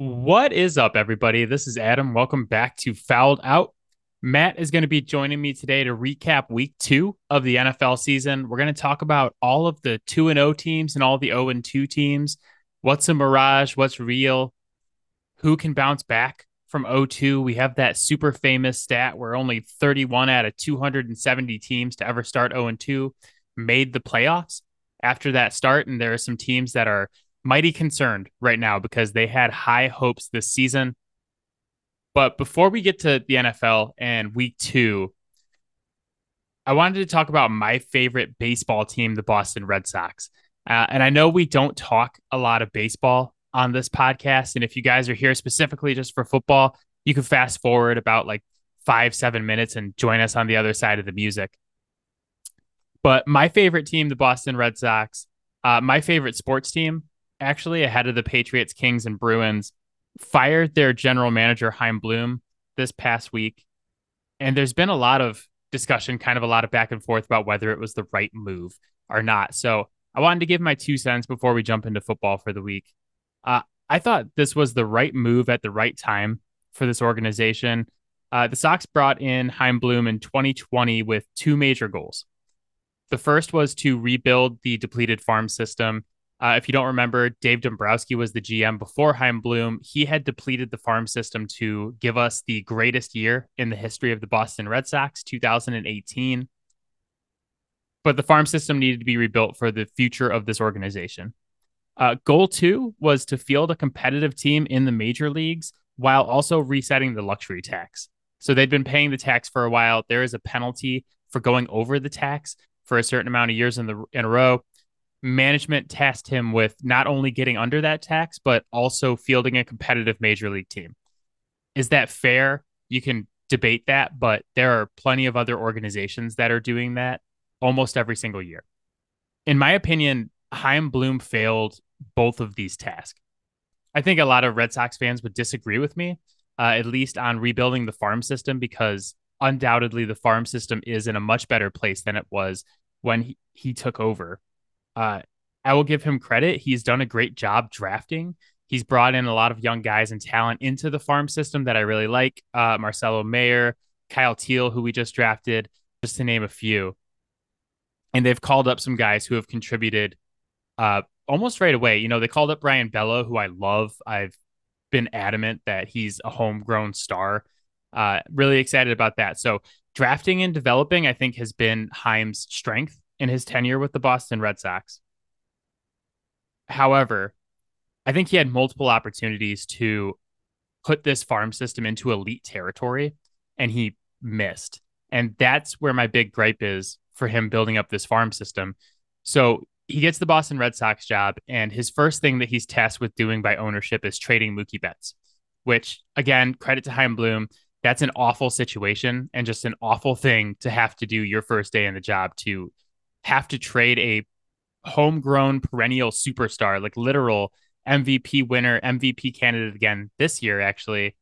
What is up, everybody? This is Adam. Welcome back to Fouled Out. Matt is going to be joining me today to recap week two of the NFL season. We're going to talk about all of the 2 and 0 teams and all the 0 and 2 teams. What's a mirage? What's real? Who can bounce back from 0-2? We have that super famous stat where only 31 out of 270 teams to ever start 0 and 2 made the playoffs after that start. And there are some teams that are mighty concerned right now because they had high hopes this season. But before we get to the NFL and week two, I wanted to talk about my favorite baseball team, the Boston Red Sox. Uh, and I know we don't talk a lot of baseball on this podcast. And if you guys are here specifically just for football, you can fast forward about like five, seven minutes and join us on the other side of the music. But my favorite team, the Boston Red Sox, uh, my favorite sports team, actually ahead of the Patriots, Kings, and Bruins, fired their general manager, Chaim Bloom, this past week. And there's been a lot of discussion, kind of a lot of back and forth about whether it was the right move or not. So I wanted to give my two cents before we jump into football for the week. Uh, I thought this was the right move at the right time for this organization. Uh, the Sox brought in Chaim Bloom in 2020 with two major goals. The first was to rebuild the depleted farm system uh, if you don't remember, Dave Dombrowski was the GM before Chaim Bloom. He had depleted the farm system to give us the greatest year in the history of the Boston Red Sox, 2018. But the farm system needed to be rebuilt for the future of this organization. Uh, goal two was to field a competitive team in the major leagues while also resetting the luxury tax. So they'd been paying the tax for a while. There is a penalty for going over the tax for a certain amount of years in the in a row management tasked him with not only getting under that tax, but also fielding a competitive major league team. Is that fair? You can debate that, but there are plenty of other organizations that are doing that almost every single year. In my opinion, Chaim Bloom failed both of these tasks. I think a lot of Red Sox fans would disagree with me, uh, at least on rebuilding the farm system, because undoubtedly the farm system is in a much better place than it was when he, he took over. Uh, I will give him credit. He's done a great job drafting. He's brought in a lot of young guys and talent into the farm system that I really like. Uh, Marcelo Mayer, Kyle Teel, who we just drafted, just to name a few. And they've called up some guys who have contributed uh, almost right away. You know, they called up Brayan Bello, who I love. I've been adamant that he's a homegrown star. Uh, really excited about that. So drafting and developing, I think, has been Chaim's strength in his tenure with the Boston Red Sox. However, I think he had multiple opportunities to put this farm system into elite territory and he missed. And that's where my big gripe is for him building up this farm system. So he gets the Boston Red Sox job, and his first thing that he's tasked with doing by ownership is trading Mookie Betts, which, again, credit to Chaim Bloom. That's an awful situation and just an awful thing to have to do your first day in the job to have to trade a homegrown perennial superstar, like literal MVP winner, MVP candidate again this year, actually,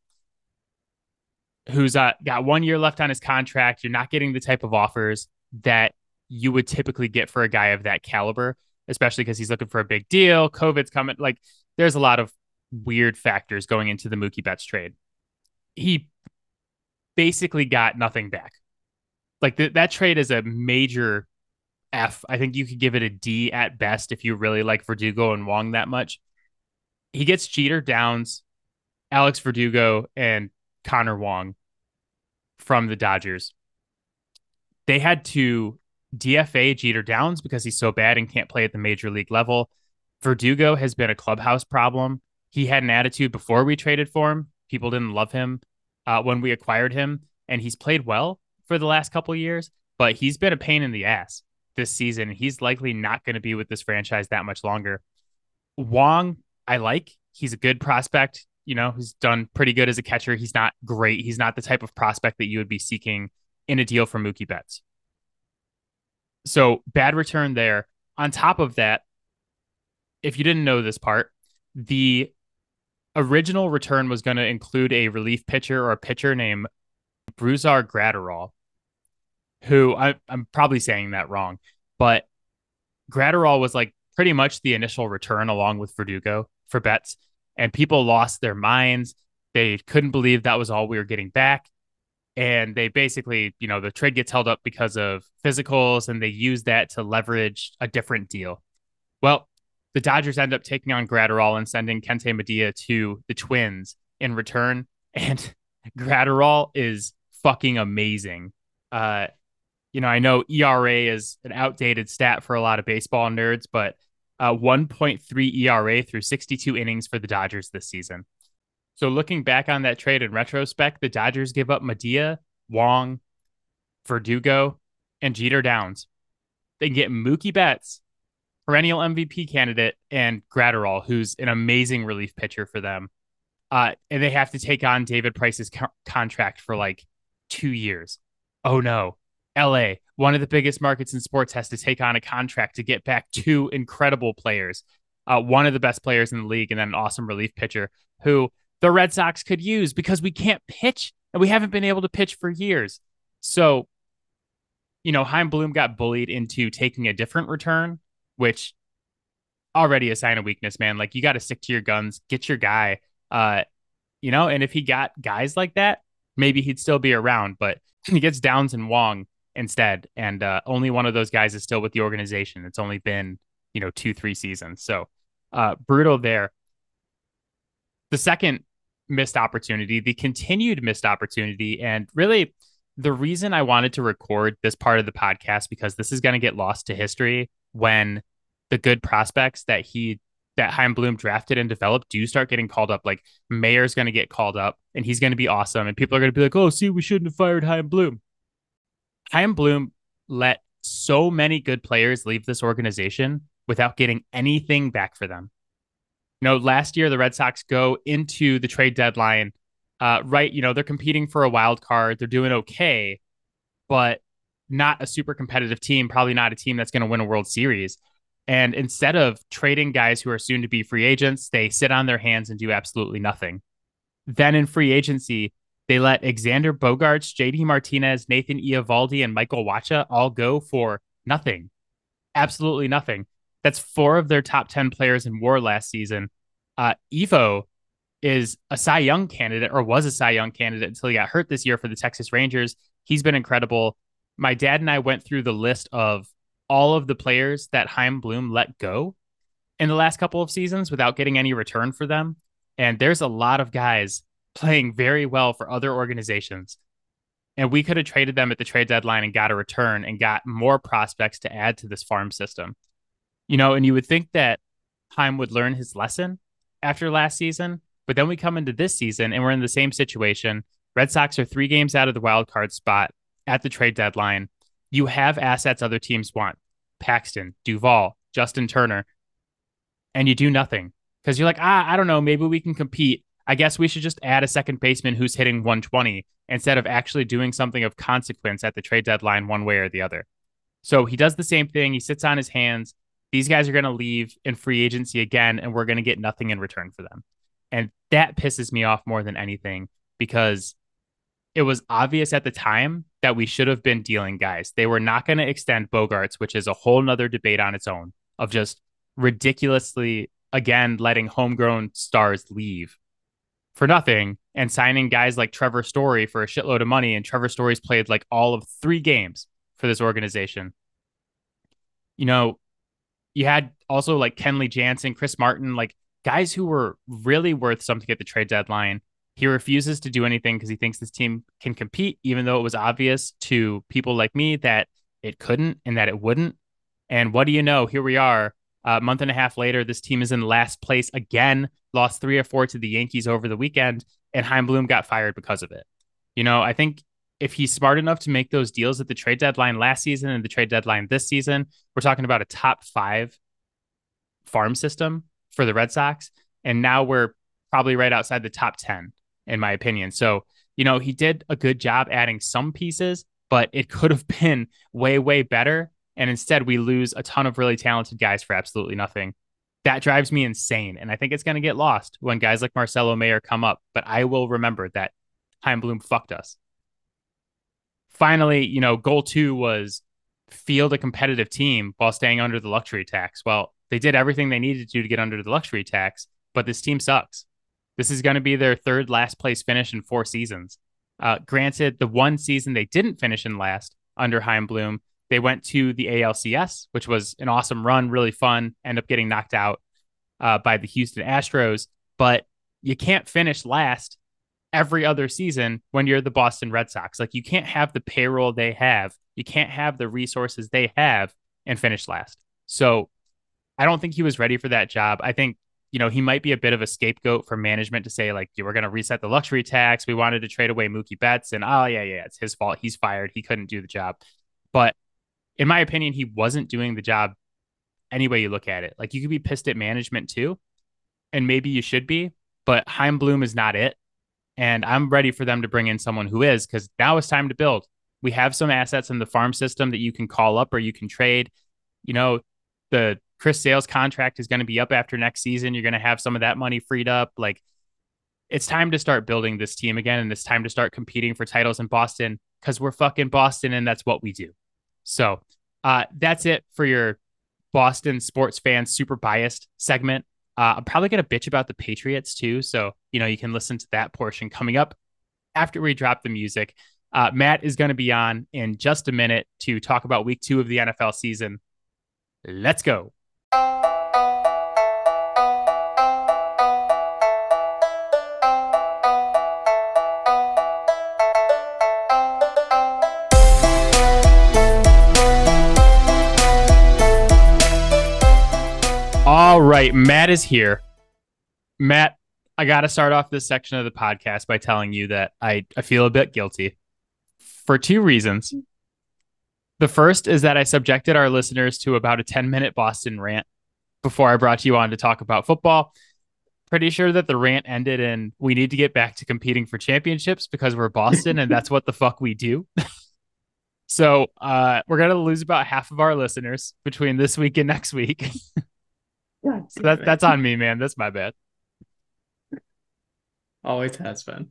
who's uh, got one year left on his contract. You're not getting the type of offers that you would typically get for a guy of that caliber, especially because he's looking for a big deal. COVID's coming. Like, there's a lot of weird factors going into the Mookie Betts trade. He basically got nothing back. Like, th- that trade is a major F. I think you could give it a D at best if you really like Verdugo and Wong that much. He gets Jeter Downs, Alex Verdugo, and Connor Wong from the Dodgers. They had to DFA Jeter Downs because he's so bad and can't play at the major league level. Verdugo has been a clubhouse problem. He had an attitude before we traded for him. People didn't love him uh, when we acquired him, and he's played well for the last couple years, but he's been a pain in the ass this season. He's likely not going to be with this franchise that much longer. Wong, I like. He's a good prospect. You know, he's done pretty good as a catcher. He's not great. He's not the type of prospect that you would be seeking in a deal for Mookie Betts. So bad return there. On top of that, if you didn't know this part, the original return was going to include a relief pitcher or a pitcher named Brusdar Graterol who I, I'm probably saying that wrong, but Graterol was like pretty much the initial return along with Verdugo for Betts, and people lost their minds. They couldn't believe that was all we were getting back. And they basically, you know, the trade gets held up because of physicals and they use that to leverage a different deal. Well, the Dodgers end up taking on Graterol and sending Kenta Maeda to the Twins in return. And Graterol is fucking amazing. Uh, you know, I know ERA is an outdated stat for a lot of baseball nerds, but uh, 1.3 ERA through 62 innings for the Dodgers this season. So looking back on that trade in retrospect, the Dodgers give up Maeda, Wong, Verdugo, and Jeter Downs. They get Mookie Betts, perennial MVP candidate, and Graterol, who's an amazing relief pitcher for them. Uh, and they have to take on David Price's co- contract for like two years. Oh no. LA, one of the biggest markets in sports, has to take on a contract to get back two incredible players. Uh, one of the best players in the league, and then an awesome relief pitcher who the Red Sox could use because we can't pitch and we haven't been able to pitch for years. So, you know, Chaim Bloom got bullied into taking a different return, which already a sign of weakness, man. Like you got to stick to your guns, get your guy. Uh, you know, and if he got guys like that, maybe he'd still be around. But he gets Downs and Wong instead, and uh, only one of those guys is still with the organization. It's only been you know two, three seasons, so uh, brutal there. The second missed opportunity, the continued missed opportunity, and really the reason I wanted to record this part of the podcast because this is going to get lost to history when the good prospects that he that Chaim Bloom drafted and developed do start getting called up. Like Mayer's going to get called up and he's going to be awesome. And people are going to be like, oh, see, we shouldn't have fired Chaim Bloom. Chaim Bloom let so many good players leave this organization without getting anything back for them. You know, last year the Red Sox go into the trade deadline, uh, right? You know, they're competing for a wild card. They're doing okay, but not a super competitive team. Probably not a team that's going to win a World Series. And instead of trading guys who are soon to be free agents, they sit on their hands and do absolutely nothing. Then in free agency, they let Xander Bogaerts, JD Martinez, Nathan Eovaldi, and Michael Wacha all go for nothing. Absolutely nothing. That's four of their top 10 players in WAR last season. Uh, Evo is a Cy Young candidate or was a Cy Young candidate until he got hurt this year for the Texas Rangers. He's been incredible. My dad and I went through the list of all of the players that Chaim Bloom let go in the last couple of seasons without getting any return for them. And there's a lot of guys playing very well for other organizations. And we could have traded them at the trade deadline and got a return and got more prospects to add to this farm system. You know, and you would think that Chaim would learn his lesson after last season, but then we come into this season and we're in the same situation. Red Sox are three games out of the wild card spot at the trade deadline. You have assets other teams want Paxton, Duvall, Justin Turner, and you do nothing because you're like, ah, I don't know, maybe we can compete. I guess we should just add a second baseman who's hitting 120 instead of actually doing something of consequence at the trade deadline, one way or the other. So he does the same thing. He sits on his hands. These guys are going to leave in free agency again, and we're going to get nothing in return for them. And that pisses me off more than anything because it was obvious at the time that we should have been dealing guys. They were not going to extend Bogaerts, which is a whole nother debate on its own of just ridiculously, again, letting homegrown stars leave for nothing and signing guys like Trevor Story for a shitload of money. And Trevor Story's played like all of three games for this organization. You know, you had also like Kenley Jansen, Chris Martin, like guys who were really worth something at the trade deadline. He refuses to do anything because he thinks this team can compete, even though it was obvious to people like me that it couldn't and that it wouldn't. And what do you know? Here we are a month and a half later, this team is in last place again, lost three or four to the Yankees over the weekend, and Chaim Bloom got fired because of it. You know, I think if he's smart enough to make those deals at the trade deadline last season and the trade deadline this season, we're talking about a top five farm system for the Red Sox. And now we're probably right outside the top 10, in my opinion. So, you know, he did a good job adding some pieces, but it could have been way, way better. And instead, we lose a ton of really talented guys for absolutely nothing. That drives me insane. And I think it's going to get lost when guys like Marcelo Mayer come up. But I will remember that Chaim Bloom fucked us. Finally, you know, goal two was field a competitive team while staying under the luxury tax. Well, they did everything they needed to do to get under the luxury tax, but this team sucks. This is going to be their third last place finish in four seasons. Uh, granted, the one season they didn't finish in last under Chaim Bloom, they went to the ALCS, which was an awesome run, really fun. End up getting knocked out uh, by the Houston Astros, but you can't finish last every other season when you're the Boston Red Sox. Like you can't have the payroll they have, you can't have the resources they have and finish last. So I don't think he was ready for that job. I think you know, he might be a bit of a scapegoat for management to say, like, we're going to reset the luxury tax. We wanted to trade away Mookie Betts. And oh, yeah, yeah, it's his fault. He's fired. He couldn't do the job. But in my opinion, he wasn't doing the job any way you look at it. Like, you could be pissed at management too. And maybe you should be. But Chaim Bloom is not it. And I'm ready for them to bring in someone who is because now it's time to build. We have some assets in the farm system that you can call up or you can trade. You know, the Chris Sale's contract is going to be up after next season. You're going to have some of that money freed up. Like it's time to start building this team again and it's time to start competing for titles in Boston because we're fucking Boston and that's what we do. So uh, that's it for your Boston sports fans super biased segment. Uh, I'm probably going to bitch about the Patriots too. So, you know, you can listen to that portion coming up after we drop the music. Uh, Matt is going to be on in just a minute to talk about week two of the NFL season. Let's go. All right, Matt is here. Matt, I got to start off this section of the podcast by telling you that I, I feel a bit guilty for two reasons. The first is that I subjected our listeners to about a 10 minute Boston rant before I brought you on to talk about football. Pretty sure that the rant ended in we need to get back to competing for championships because we're Boston and that's what the fuck we do. so uh, we're going to lose about half of our listeners between this week and next week. so that, that's on me, man. That's my bad. Always has been.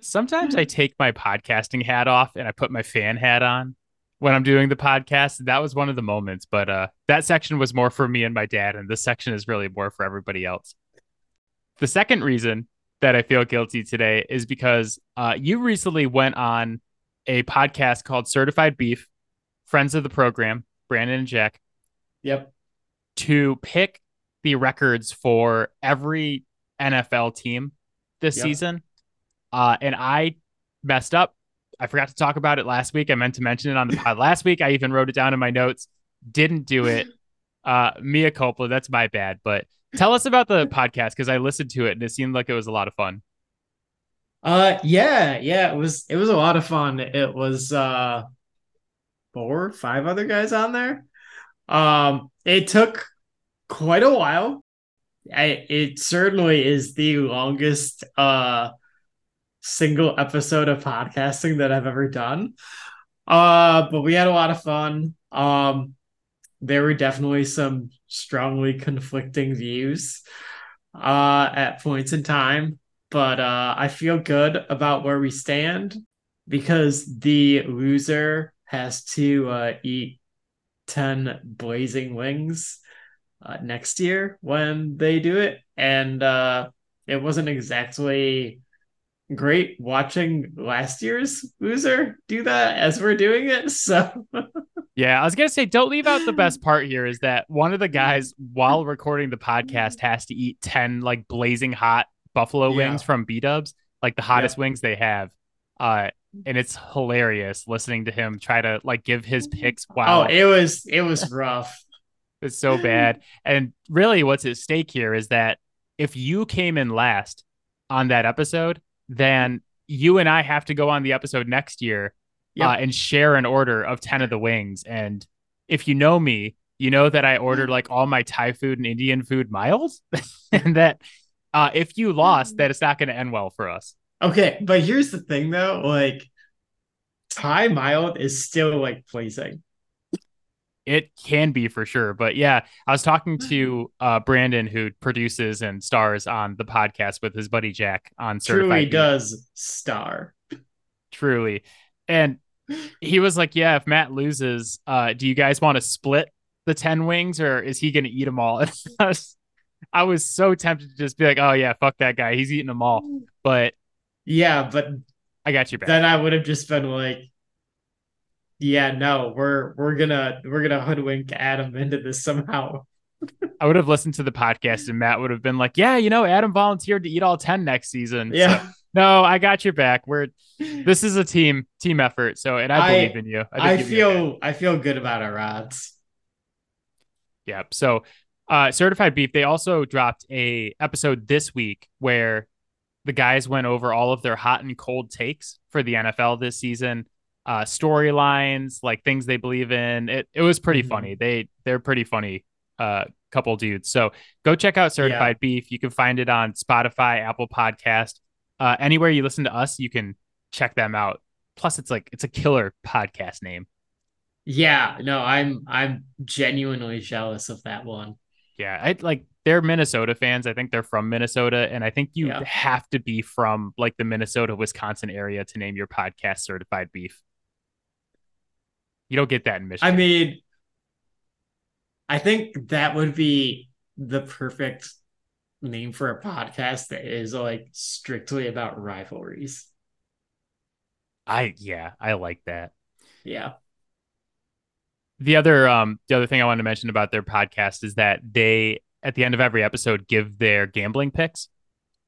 Sometimes I take my podcasting hat off and I put my fan hat on when I'm doing the podcast. That was one of the moments, but uh, that section was more for me and my dad, and this section is really more for everybody else. The second reason that I feel guilty today is because uh, you recently went on a podcast called Certified Beef, friends of the program, Brandon and Jack. Yep. To pick the records for every NFL team this yep. season. Uh, and I messed up. I forgot to talk about it last week. I meant to mention it on the pod last week. I even wrote it down in my notes. Didn't do it. Uh, Mia culpa. That's my bad. But tell us about the podcast because I listened to it and it seemed like it was a lot of fun. Uh, yeah, yeah. It was. It was a lot of fun. It was uh, four, five other guys on there. Um, it took quite a while. I, it certainly is the longest uh single episode of podcasting that I've ever done. Uh, but we had a lot of fun. Um, there were definitely some strongly conflicting views uh at points in time, but uh I feel good about where we stand because the loser has to uh eat 10 blazing wings uh, next year when they do it. And uh, it wasn't exactly great watching last year's loser do that as we're doing it. So, yeah, I was going to say, don't leave out the best part here is that one of the guys, while recording the podcast, has to eat 10 like blazing hot buffalo yeah. wings from B Dubs, like the hottest yeah. wings they have. Uh, and it's hilarious listening to him try to like give his picks. Wow. Oh, it was it was rough. It's so bad. And really, what's at stake here is that if you came in last on that episode, then you and I have to go on the episode next year yep. uh, and share an order of 10 of the wings. And if you know me, you know that I ordered like all my Thai food and Indian food mild, and that uh, if you lost, that it's not going to end well for us. Okay, but here's the thing though, like Thai mild is still like pleasing. It can be for sure. But yeah, I was talking to uh, Brandon, who produces and stars on the podcast with his buddy Jack on Certified. Truly does star. Truly. And he was like, Yeah, if Matt loses, uh, do you guys want to split the 10 wings or is he going to eat them all? I was so tempted to just be like, oh yeah, fuck that guy. He's eating them all. But yeah, but I got you back. Then I would have just been like, yeah, no, we're we're gonna we're gonna hoodwink Adam into this somehow. I would have listened to the podcast and Matt would have been like, yeah, you know, Adam volunteered to eat all 10 next season. Yeah. So, no, I got your back. We're this is a team team effort. So and I believe I, in you. I, I feel I feel good about our odds. Yeah. So uh certified beef, they also dropped a episode this week where the guys went over all of their hot and cold takes for the NFL this season, uh, storylines, like things they believe in. It it was pretty mm-hmm. funny. They they're pretty funny uh, couple dudes. So go check out Certified yeah. Beef. You can find it on Spotify, Apple Podcast, uh, anywhere you listen to us. You can check them out. Plus, it's like it's a killer podcast name. Yeah, no, I'm I'm genuinely jealous of that one. Yeah, I like they're Minnesota fans. I think they're from Minnesota, and I think you yeah. have to be from like the Minnesota, Wisconsin area to name your podcast Certified Beef. You don't get that in Michigan. I mean, I think that would be the perfect name for a podcast that is like strictly about rivalries. I yeah, I like that. Yeah the other um the other thing I wanted to mention about their podcast is that they at the end of every episode give their gambling picks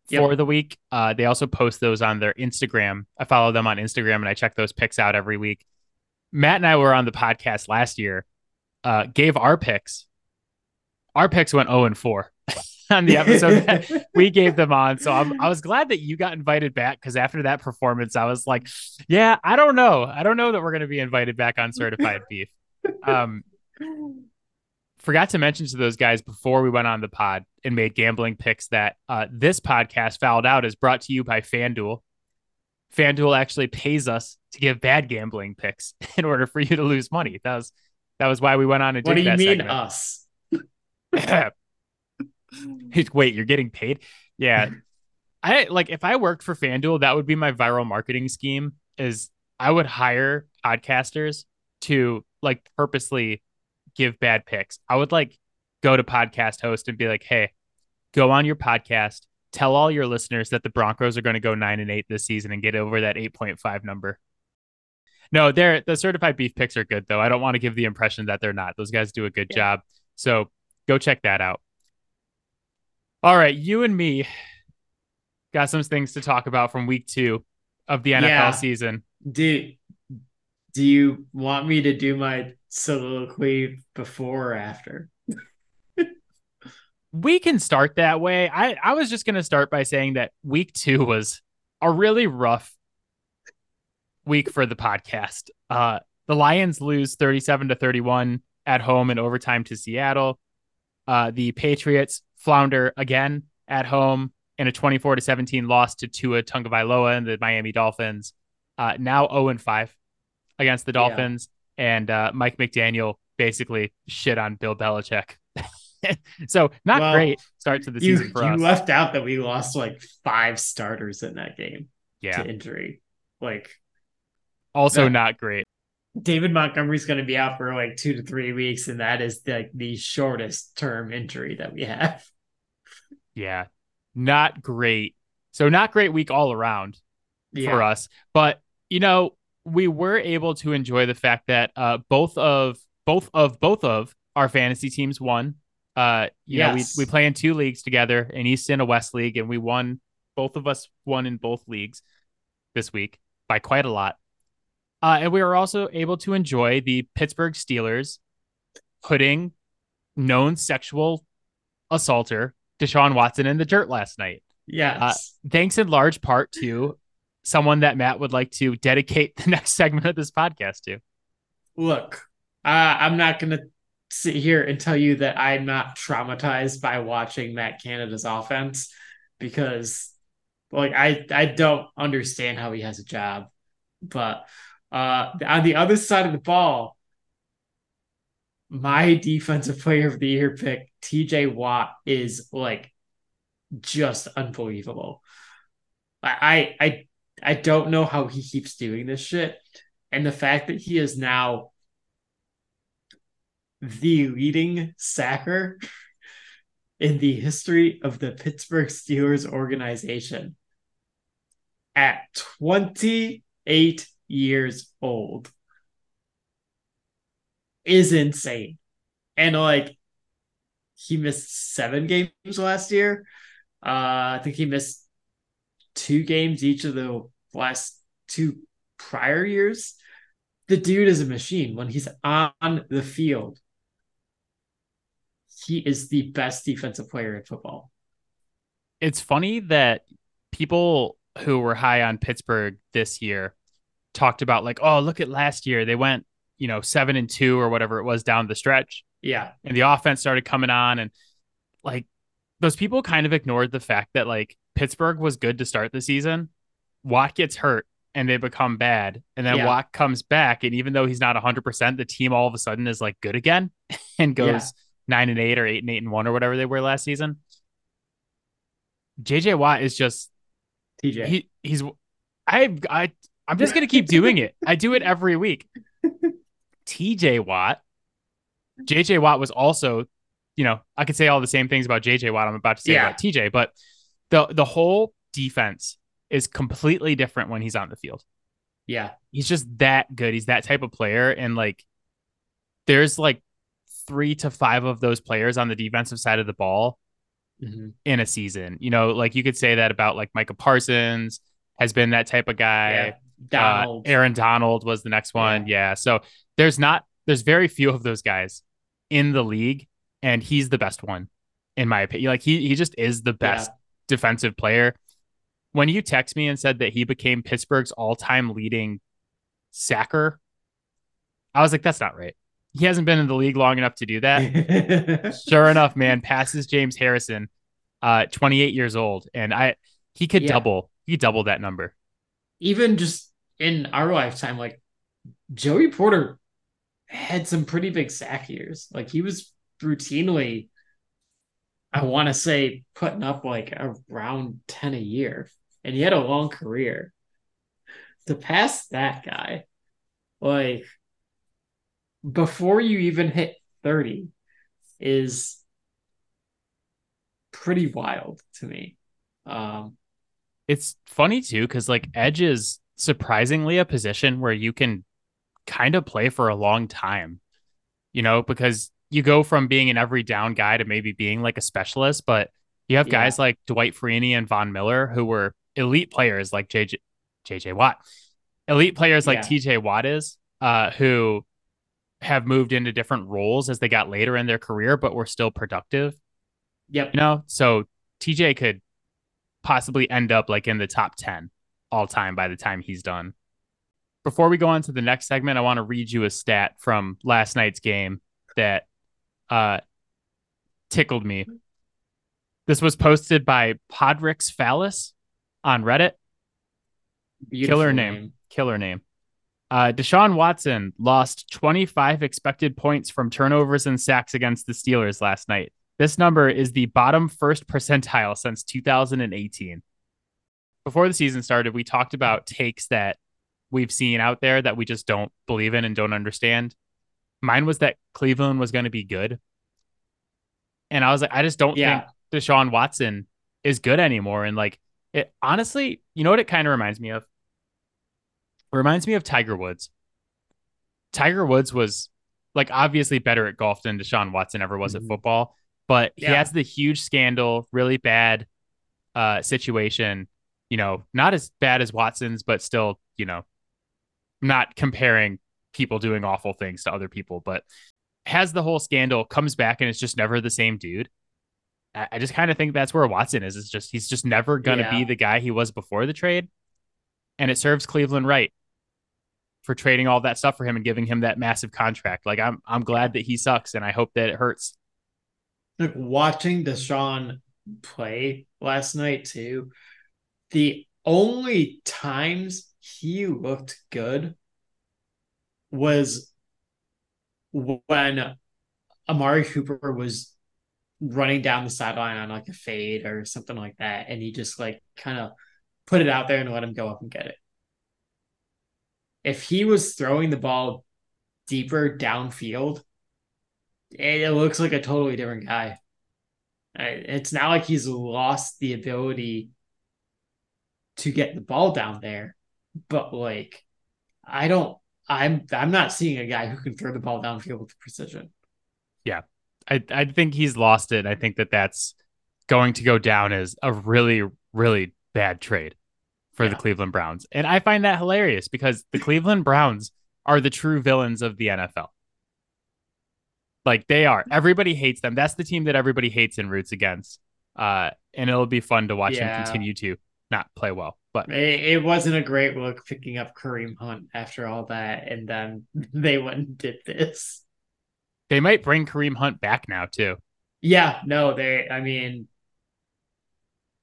yep. for the week. Uh, they also post those on their Instagram. I follow them on Instagram and I check those picks out every week. Matt and I were on the podcast last year, uh, gave our picks. Our picks went 0 and 4 on the episode that we gave them on. So I'm, I was glad that you got invited back because after that performance, I was like, yeah, I don't know. I don't know that we're going to be invited back on Certified Beef. Um, forgot to mention to those guys before we went on the pod and made gambling picks that uh, this podcast fouled out is brought to you by FanDuel. FanDuel actually pays us to give bad gambling picks in order for you to lose money. That was that was why we went on and what did do you mean segment. us? Wait, you're getting paid? Yeah. I like if I worked for FanDuel, that would be my viral marketing scheme is I would hire podcasters to like purposely give bad picks. I would like go to podcast host and be like, "Hey, go on your podcast, tell all your listeners that the Broncos are going to go 9 and 8 this season and get over that 8.5 number." No, they're the certified beef picks are good though. I don't want to give the impression that they're not. Those guys do a good yeah. job. So, go check that out. All right, you and me got some things to talk about from week 2 of the NFL yeah. season. Dude, do you want me to do my soliloquy before or after? we can start that way. I, I was just going to start by saying that week two was a really rough week for the podcast. Uh, the Lions lose 37 to 31 at home in overtime to Seattle. Uh, the Patriots flounder again at home in a 24 to 17 loss to Tua Tagovailoa and the Miami Dolphins. Uh, now 0 and 5 against the Dolphins, yeah. and uh, Mike McDaniel basically shit on Bill Belichick. so not well, great start to the you, season for you us. You left out that we lost like five starters in that game. Yeah, to injury. Like also that, not great. David Montgomery's going to be out for like two to three weeks, and that is like the shortest term injury that we have. Yeah, not great. So not great week all around yeah. for us. But you know, we were able to enjoy the fact that uh, both of both of both of our fantasy teams won. Uh, you yes. know, we we play in two leagues together, an East and a West league, and we won. Both of us won in both leagues this week by quite a lot. Uh, and we were also able to enjoy the Pittsburgh Steelers putting known sexual assaulter Deshaun Watson in the dirt last night. Yes. Uh, thanks in large part to someone that Matt would like to dedicate the next segment of this podcast to? Look, uh, I'm not going to sit here and tell you that I'm not traumatized by watching Matt Canada's offense because, like, I I don't understand how he has a job, but uh, on the other side of the ball, my defensive player of the year pick, TJ Watt, is like just unbelievable. I I I don't know how he keeps doing this shit. And the fact that he is now the leading sacker in the history of the Pittsburgh Steelers organization at 28 years old is insane. And like he missed seven games last year. Uh, I think he missed two games each of the last two prior years. The dude is a machine when he's on the field. He is the best defensive player in football. It's funny that people who were high on Pittsburgh this year talked about like, oh, look at last year. They went, you know, seven and two or whatever it was down the stretch. Yeah. And the offense started coming on. And like those people kind of ignored the fact that like Pittsburgh was good to start the season. Watt gets hurt and they become bad. And then yeah. Watt comes back. And even though he's not 100%, the team all of a sudden is like good again and goes yeah. nine and eight or eight and eight and one or whatever they were last season. JJ Watt is just TJ. He he's I I I'm just gonna keep doing it. I do it every week. TJ Watt. JJ Watt was also, you know, I could say all the same things about JJ Watt I'm about to say yeah. about TJ, but the the whole defense is completely different when he's on the field. Yeah. He's just that good. He's that type of player. And like there's like three to five of those players on the defensive side of the ball mm-hmm. in a season. You know, like you could say that about like Micah Parsons has been that type of guy. Yeah. Uh, Donald. Uh, Aaron Donald was the next one. Yeah. yeah. So there's not there's very few of those guys in the league, and he's the best one, in my opinion. Like he he just is the best yeah. defensive player. When you text me and said that he became Pittsburgh's all-time leading sacker, I was like, that's not right. He hasn't been in the league long enough to do that. sure enough, man, passes James Harrison, uh, 28 years old, and I he could yeah. double he doubled that number. Even just in our lifetime, like Joey Porter had some pretty big sack years. Like he was routinely, I want to say, putting up like around 10 a year, and he had a long career. To pass that guy, like before you even hit 30 is pretty wild to me. Um, it's funny too, because like edge is surprisingly a position where you can kind of play for a long time, you know, because you go from being an every down guy to maybe being like a specialist, but you have yeah. guys like Dwight Freeney and Von Miller who were elite players like JJ JJ Watt, elite players like yeah. TJ Watt is, uh, who have moved into different roles as they got later in their career, but were still productive. Yep. You know, so TJ could possibly end up like in the top 10 all time by the time he's done. Before we go on to the next segment, I want to read you a stat from last night's game that uh, tickled me. This was posted by Podrix Phallus on Reddit. Beautiful Killer name. name. Killer name. Uh, Deshaun Watson lost 25 expected points from turnovers and sacks against the Steelers last night. This number is the bottom first percentile since 2018. Before the season started, we talked about takes that we've seen out there that we just don't believe in and don't understand. Mine was that Cleveland was going to be good. And I was like, I just don't yeah. think Deshaun Watson is good anymore. And like, it honestly, you know what it kind of reminds me of? It reminds me of Tiger Woods. Tiger Woods was like obviously better at golf than Deshaun Watson ever was mm-hmm. at football, but yeah. he has the huge scandal, really bad uh, situation. You know, not as bad as Watson's, but still, you know, not comparing people doing awful things to other people, but has the whole scandal, comes back, and it's just never the same dude. I just kind of think that's where Watson is. It's just he's just never gonna yeah. be the guy he was before the trade, and it serves Cleveland right for trading all that stuff for him and giving him that massive contract. Like I'm I'm glad that he sucks and I hope that it hurts. Like watching Deshaun play last night too, the only times he looked good was when Amari Cooper was running down the sideline on like a fade or something like that, and he just like kind of put it out there and let him go up and get it. If he was throwing the ball deeper downfield, it looks like a totally different guy. It's not like he's lost the ability to get the ball down there, but like I don't I'm I'm not seeing a guy who can throw the ball downfield with precision. Yeah. I I think he's lost it. I think that that's going to go down as a really really bad trade for yeah. the Cleveland Browns. And I find that hilarious because the Cleveland Browns are the true villains of the NFL. Like they are. Everybody hates them. That's the team that everybody hates and roots against. Uh, and it'll be fun to watch yeah. him continue to not play well. But it, it, wasn't a great look picking up Kareem Hunt after all that, and then they went and did this. They might bring Kareem Hunt back now too. Yeah, no, they. I mean,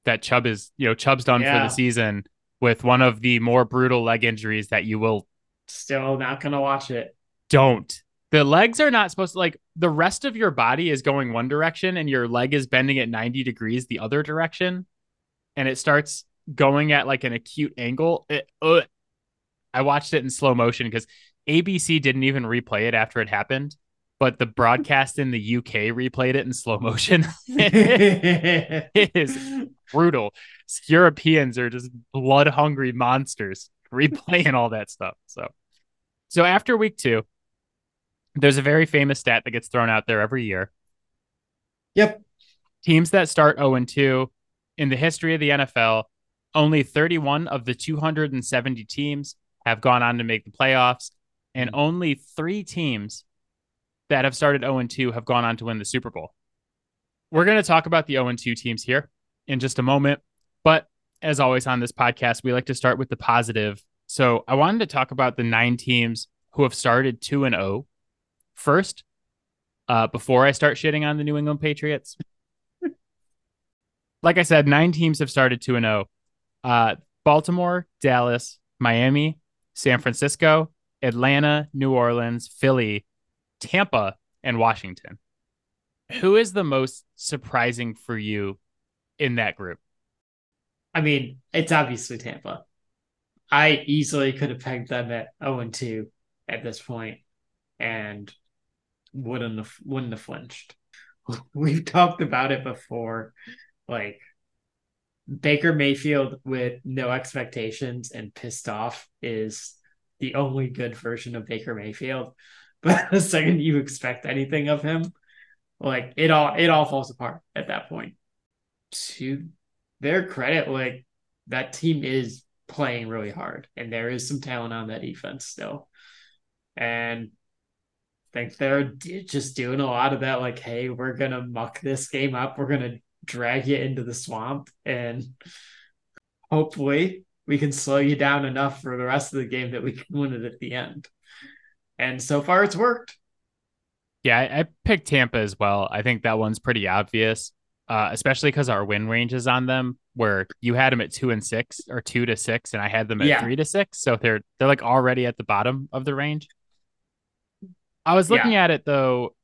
that Chubb is, you know, Chubb's done yeah. for the season with one of the more brutal leg injuries that you will. Still not gonna watch it. Don't the legs are not supposed to like the rest of your body is going one direction and your leg is bending at 90 degrees the other direction. And it starts going at like an acute angle. It, uh, i watched it in slow motion because abc didn't even replay it after it happened but the broadcast in the uk replayed it in slow motion. It is brutal. Europeans are just blood hungry monsters replaying all that stuff so. So after week two there's a very famous stat that gets thrown out there every year. Yep. Teams that start 0 and 2 in the history of the NFL, only 31 of the 270 teams have gone on to make the playoffs, and mm-hmm. only three teams that have started 0 and 2 have gone on to win the Super Bowl. We're going to talk about the 0 and 2 teams here in just a moment, but as always on this podcast, we like to start with the positive. So I wanted to talk about the nine teams who have started 2 and 0 first uh, before I start shitting on the New England Patriots. like I said, nine teams have started 2 0. Uh, Baltimore, Dallas, Miami, San Francisco, Atlanta, New Orleans, Philly, Tampa, and Washington. Who is the most surprising for you in that group? I mean, it's obviously Tampa. I easily could have pegged them at 0 2 at this point, and wouldn't have wouldn't have flinched. We've talked about it before, like Baker Mayfield with no expectations and pissed off is the only good version of Baker Mayfield. But the second you expect anything of him, like it all it all falls apart at that point. To their credit, like that team is playing really hard and there is some talent on that defense still. And think they're just doing a lot of that like hey we're gonna muck this game up. We're gonna drag you into the swamp and hopefully we can slow you down enough for the rest of the game that we can win it at the end. And so far it's worked. Yeah i, I picked tampa as well. I think that one's pretty obvious uh, especially because our win range is on them where you had them at two and six or two to six and i had them at yeah. three to six. So they're they're like already at the bottom of the range I was looking yeah. at it though.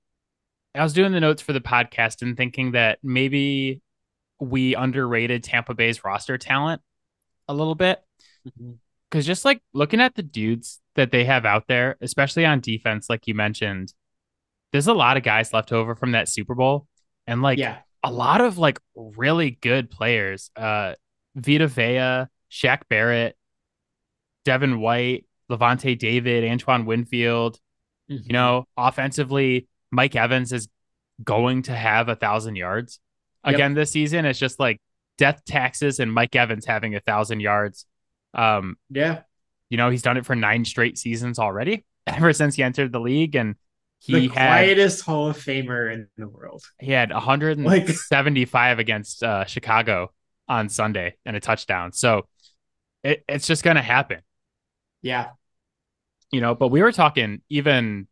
I was doing the notes for the podcast and thinking that maybe we underrated Tampa Bay's roster talent a little bit. Because mm-hmm. just like looking at the dudes that they have out there, especially on defense, like you mentioned, there's a lot of guys left over from that Super Bowl. And like yeah. a lot of like really good players. Uh Vita Vea, Shaq Barrett, Devin White, Lavonte David, Antoine Winfield, Mm-hmm. You know, offensively, Mike Evans is going to have a thousand yards yep. again this season. It's just like death taxes and Mike Evans having a thousand yards. Um, yeah, you know, he's done it for nine straight seasons already ever since he entered the league, and he the had, quietest Hall of Famer in the world. He had 175 like... against uh, Chicago on Sunday and a touchdown. So it, it's just going to happen. Yeah you know, but we were talking even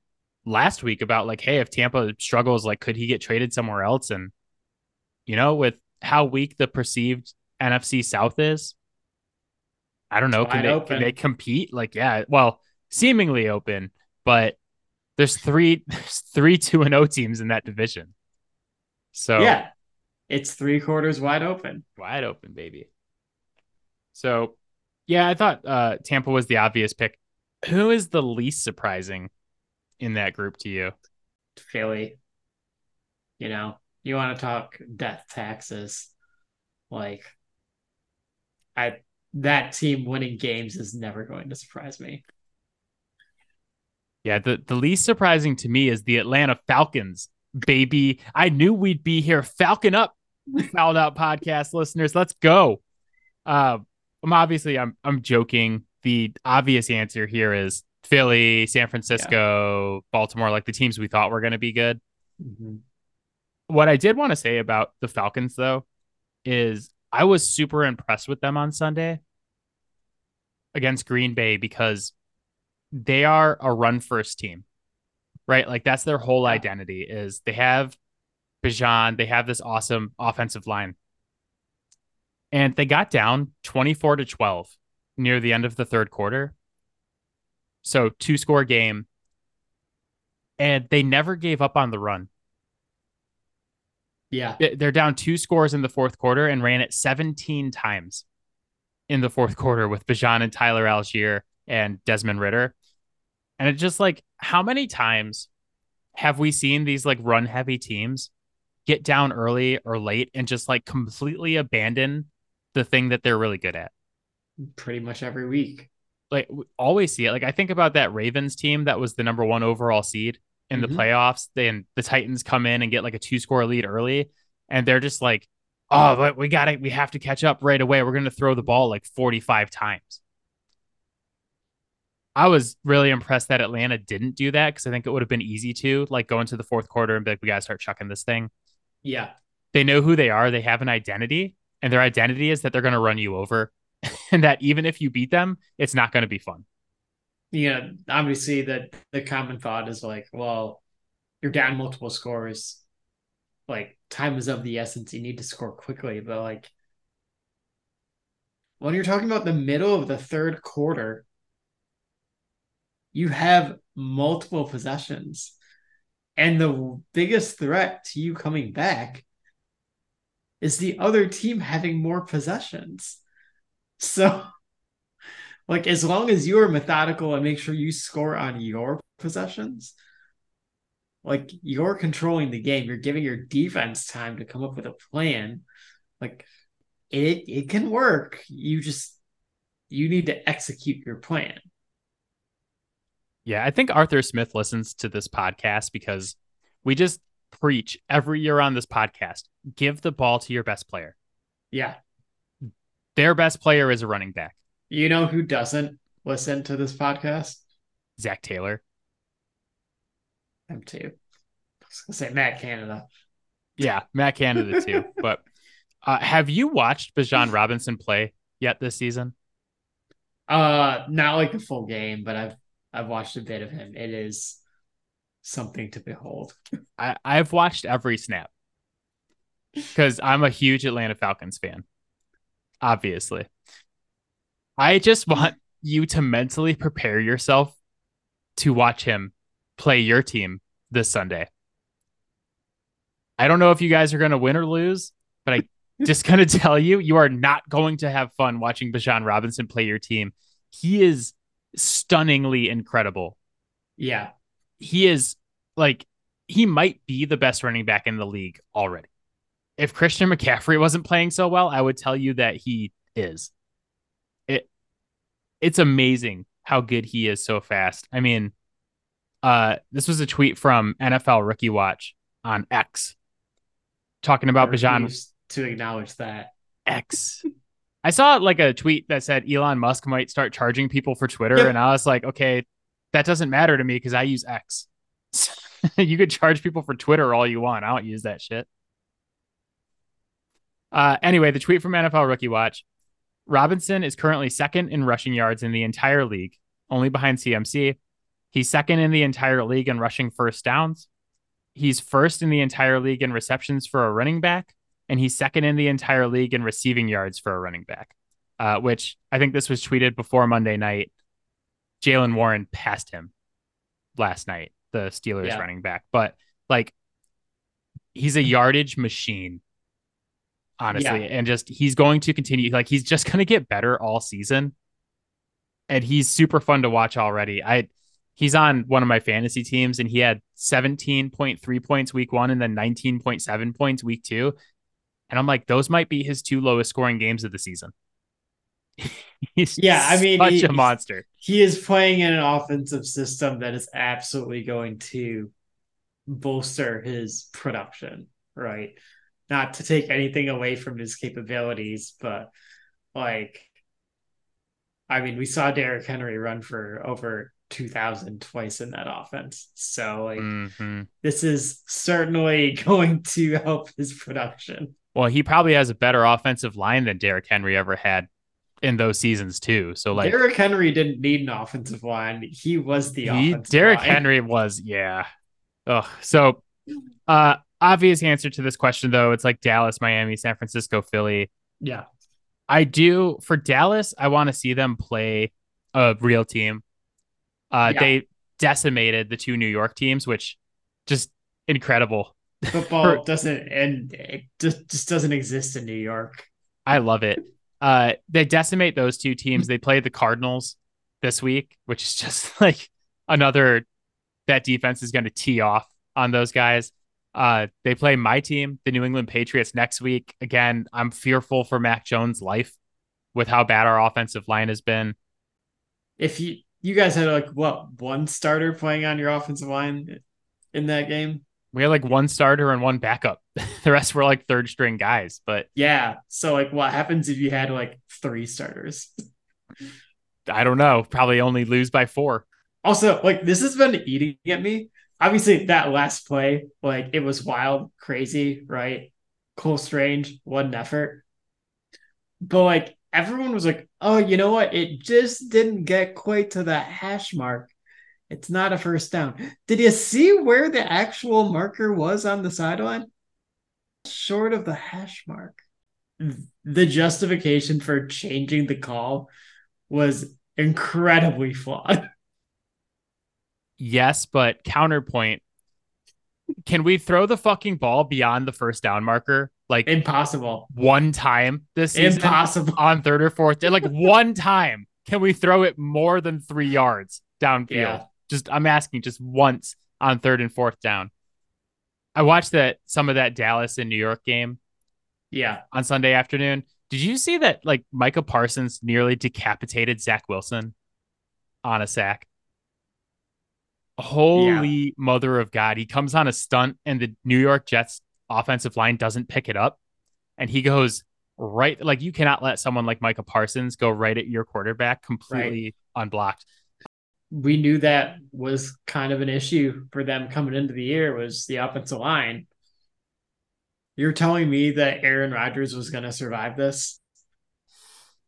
last week about like, hey, if Tampa struggles, like, could he get traded somewhere else? And, you know, with how weak the perceived NFC South is, I don't know. Can they, can they compete? Like, yeah, well, seemingly open, but there's three, there's three two and O oh teams in that division. So yeah, it's three quarters wide open. Wide open, baby. So yeah, I thought uh, Tampa was the obvious pick. Who is the least surprising in that group to you? Philly. You know, You want to talk death taxes? Like, I that team winning games is never going to surprise me. Yeah, the, the least surprising to me is the Atlanta Falcons, baby. I knew we'd be here. Falcon up, fouled out podcast listeners. Let's go. Uh, I'm obviously I'm I'm joking. The obvious answer here is Philly, San Francisco, yeah. Baltimore, like the teams we thought were going to be good. Mm-hmm. What I did want to say about the Falcons, though, is I was super impressed with them on Sunday against Green Bay because they are a run first team, right? Like that's their whole identity is they have Bijan, they have this awesome offensive line. And they got down 24 to 12 near the end of the third quarter. So two score game. And they never gave up on the run. Yeah. They're down two scores in the fourth quarter and ran it 17 times in the fourth quarter with Bijan and Tyler Allgeier and Desmond Ridder. And it's just like, how many times have we seen these like run heavy teams get down early or late and just like completely abandon the thing that they're really good at? Pretty much every week. Like, we always see it. Like, I think about that Ravens team that was the number one overall seed in mm-hmm. the playoffs. Then the Titans come in and get like a two score lead early. And they're just like, oh, but we got it. we have to catch up right away. We're going to throw the ball like 45 times. I was really impressed that Atlanta didn't do that because I think it would have been easy to like go into the fourth quarter and be like, we got to start chucking this thing. Yeah. They know who they are. They have an identity, and their identity is that they're going to run you over, and that even if you beat them, it's not going to be fun. Yeah. Obviously, that the common thought is like, well, you're down multiple scores. Like, time is of the essence. You need to score quickly. But, like, when you're talking about the middle of the third quarter, you have multiple possessions. And the biggest threat to you coming back is the other team having more possessions. So, like, as long as you are methodical and make sure you score on your possessions, like, you're controlling the game, you're giving your defense time to come up with a plan. Like, it, it can work. You just, you need to execute your plan. Yeah, I think Arthur Smith listens to this podcast because we just preach every year on this podcast give the ball to your best player. Yeah. Their best player is a running back. You know who doesn't listen to this podcast? Zac Taylor. Him too. I was gonna say Matt Canada. Yeah, Matt Canada too. but uh, have you watched Bijan Robinson play yet this season? Uh, not like the full game, but I've I've watched a bit of him. It is something to behold. I, I've watched every snap because I'm a huge Atlanta Falcons fan. Obviously, I just want you to mentally prepare yourself to watch him play your team this Sunday. I don't know if you guys are going to win or lose, but I just going to tell you, you are not going to have fun watching Bijan Robinson play your team. He is stunningly incredible. Yeah. He is like he might be the best running back in the league already. If Christian McCaffrey wasn't playing so well, I would tell you that he is. It it's amazing how good he is so fast. I mean, uh this was a tweet from NFL Rookie Watch on X talking about Bijan to acknowledge that X I saw like a tweet that said Elon Musk might start charging people for Twitter, and I was like, okay, that doesn't matter to me because I use X. you could charge people for Twitter all you want. I don't use that shit. Uh, anyway, the tweet from NFL Rookie Watch: Robinson is currently second in rushing yards in the entire league, only behind CMC. He's second in the entire league in rushing first downs. He's first in the entire league in receptions for a running back and he's second in the entire league in receiving yards for a running back, uh, which I think this was tweeted before Monday night. Jaylen Warren passed him last night, the Steelers yeah. running back, but like he's a yardage machine, honestly, yeah. and just he's going to continue. Like he's just going to get better all season, and he's super fun to watch already. I he's on one of my fantasy teams and he had 17.3 points week one and then 19.7 points week two. And I'm like, those might be his two lowest scoring games of the season. he's yeah, I mean, such he, a monster. He is playing in an offensive system that is absolutely going to bolster his production, right? Not to take anything away from his capabilities, but like, I mean, we saw Derrick Henry run for over 2000 twice in that offense. So, like, mm-hmm. this is certainly going to help his production. Well, he probably has a better offensive line than Derrick Henry ever had in those seasons too. So like Derrick Henry didn't need an offensive line. He was the he, Derrick line. Henry was, yeah. Oh, so uh obvious answer to this question though, it's like Dallas, Miami, San Francisco, Philly. Yeah. I do for Dallas, I want to see them play a real team. Uh yeah. they decimated the two New York teams, which just incredible. Football doesn't and it just, just doesn't exist in New York. I love it. Uh, they decimate those two teams. They play the Cardinals this week, which is just like another that defense is going to tee off on those guys. Uh, they play my team, the New England Patriots, next week. Again, I'm fearful for Mac Jones' life with how bad our offensive line has been. If you you guys had like what one starter playing on your offensive line in that game? we had like one starter and one backup. the rest were like third string guys. But yeah, so like, what happens if you had like three starters? I don't know. Probably only lose by four. Also, like this has been eating at me. Obviously, that last play, like it was wild, crazy, right? Close range, one effort. But like everyone was like, oh, you know what? It just didn't get quite to that hash mark. It's not a first down. Did you see where the actual marker was on the sideline? Short of the hash mark. The justification for changing the call was incredibly flawed. Yes, but counterpoint. Can we throw the fucking ball beyond the first down marker? Like impossible. One time this season impossible on third or fourth. Like one time, can we throw it more than three yards downfield? Yeah. Just I'm asking just once on third and fourth down. I watched that some of that Dallas and New York game. Yeah. On Sunday afternoon. Did you see that like Micah Parsons nearly decapitated Zach Wilson on a sack? Holy yeah. mother of God. He comes on a stunt and the New York Jets offensive line doesn't pick it up. And he goes right like you cannot let someone like Micah Parsons go right at your quarterback completely right. unblocked we knew that was kind of an issue for them coming into the year was the offensive line. You're telling me that Aaron Rodgers was going to survive this?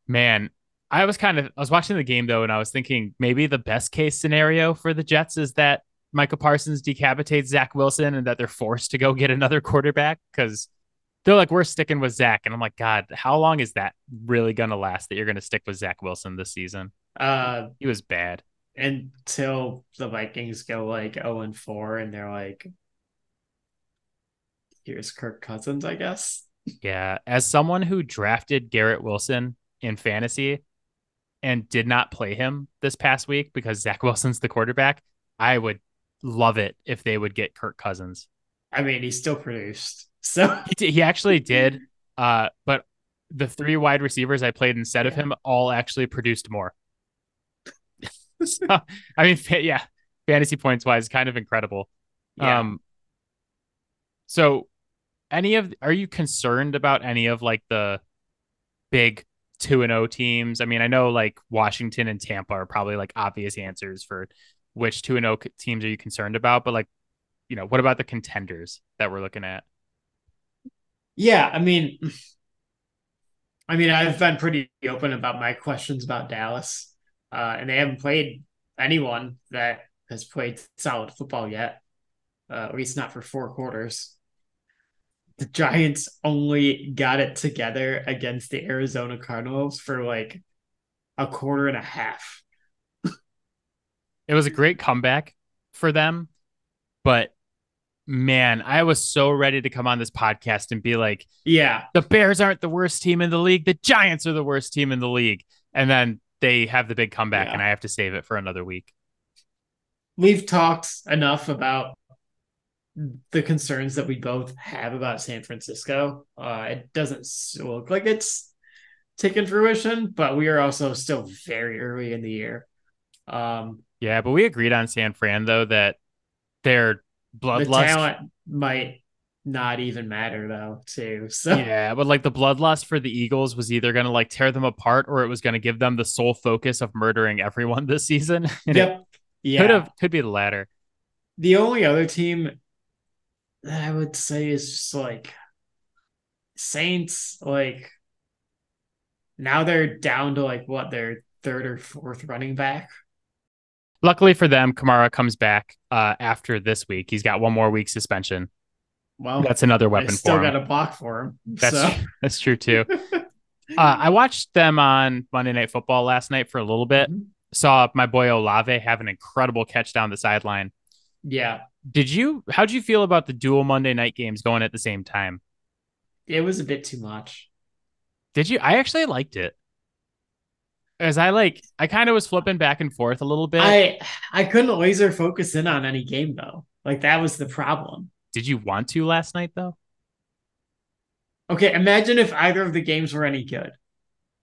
Man, I was kind of I was watching the game though, and I was thinking maybe the best case scenario for the Jets is that Micah Parsons decapitates Zach Wilson and that they're forced to go get another quarterback because they're like, we're sticking with Zach. And I'm like, God, how long is that really gonna last that you're gonna stick with Zach Wilson this season? Uh he was bad until the Vikings go like 0 and 4 and they're like here's Kirk Cousins, I guess. Yeah, as someone who drafted Garrett Wilson in fantasy and did not play him this past week because Zach Wilson's the quarterback, I would love it if they would get Kirk Cousins. I mean, he still produced. So he, he actually did. Uh, but the three wide receivers I played instead yeah. of him all actually produced more. so, I mean, yeah, fantasy points wise, kind of incredible. Yeah. Um, so any of are you concerned about any of like the big 2 and 0 teams? I mean, I know like Washington and Tampa are probably like obvious answers for which 2 and 0 teams are you concerned about, but like you know, what about the contenders that we're looking at? Yeah, I mean I mean, I've been pretty open about my questions about Dallas uh, and they haven't played anyone that has played solid football yet, uh, at least not for four quarters. The Giants only got it together against the Arizona Cardinals for like a quarter and a half. it was a great comeback for them, but man, I was so ready to come on this podcast and be like, yeah, the Bears aren't the worst team in the league. The Giants are the worst team in the league. And then they have the big comeback, yeah. and I have to save it for another week. we've talked enough about the concerns that we both have about San Francisco. Uh, it doesn't look like it's taken fruition, but we are also still very early in the year. Um, yeah, but we agreed on San Fran though that their bloodlust the talent might not even matter though too. So yeah, but like the bloodlust for the Eagles was either going to like tear them apart or it was going to give them the sole focus of murdering everyone this season. yep. Yeah. Could have could be the latter. The only other team that I would say is just like Saints, like now they're down to like what their third or fourth running back. Luckily for them, Kamara comes back uh, after this week. He's got one more week suspension. Well, that's another weapon. I still got a block for him. That's so. that's true too. uh, I watched them on Monday Night Football last night for a little bit. Mm-hmm. Saw my boy Olave have an incredible catch down the sideline. Yeah. Did you? How'd you feel about the dual Monday night games going at the same time? It was a bit too much. Did you? I actually liked it. As I like, I kind of was flipping back and forth a little bit. I I couldn't laser focus in on any game though. Like that was the problem. Did you want to last night though? Okay, imagine if either of the games were any good.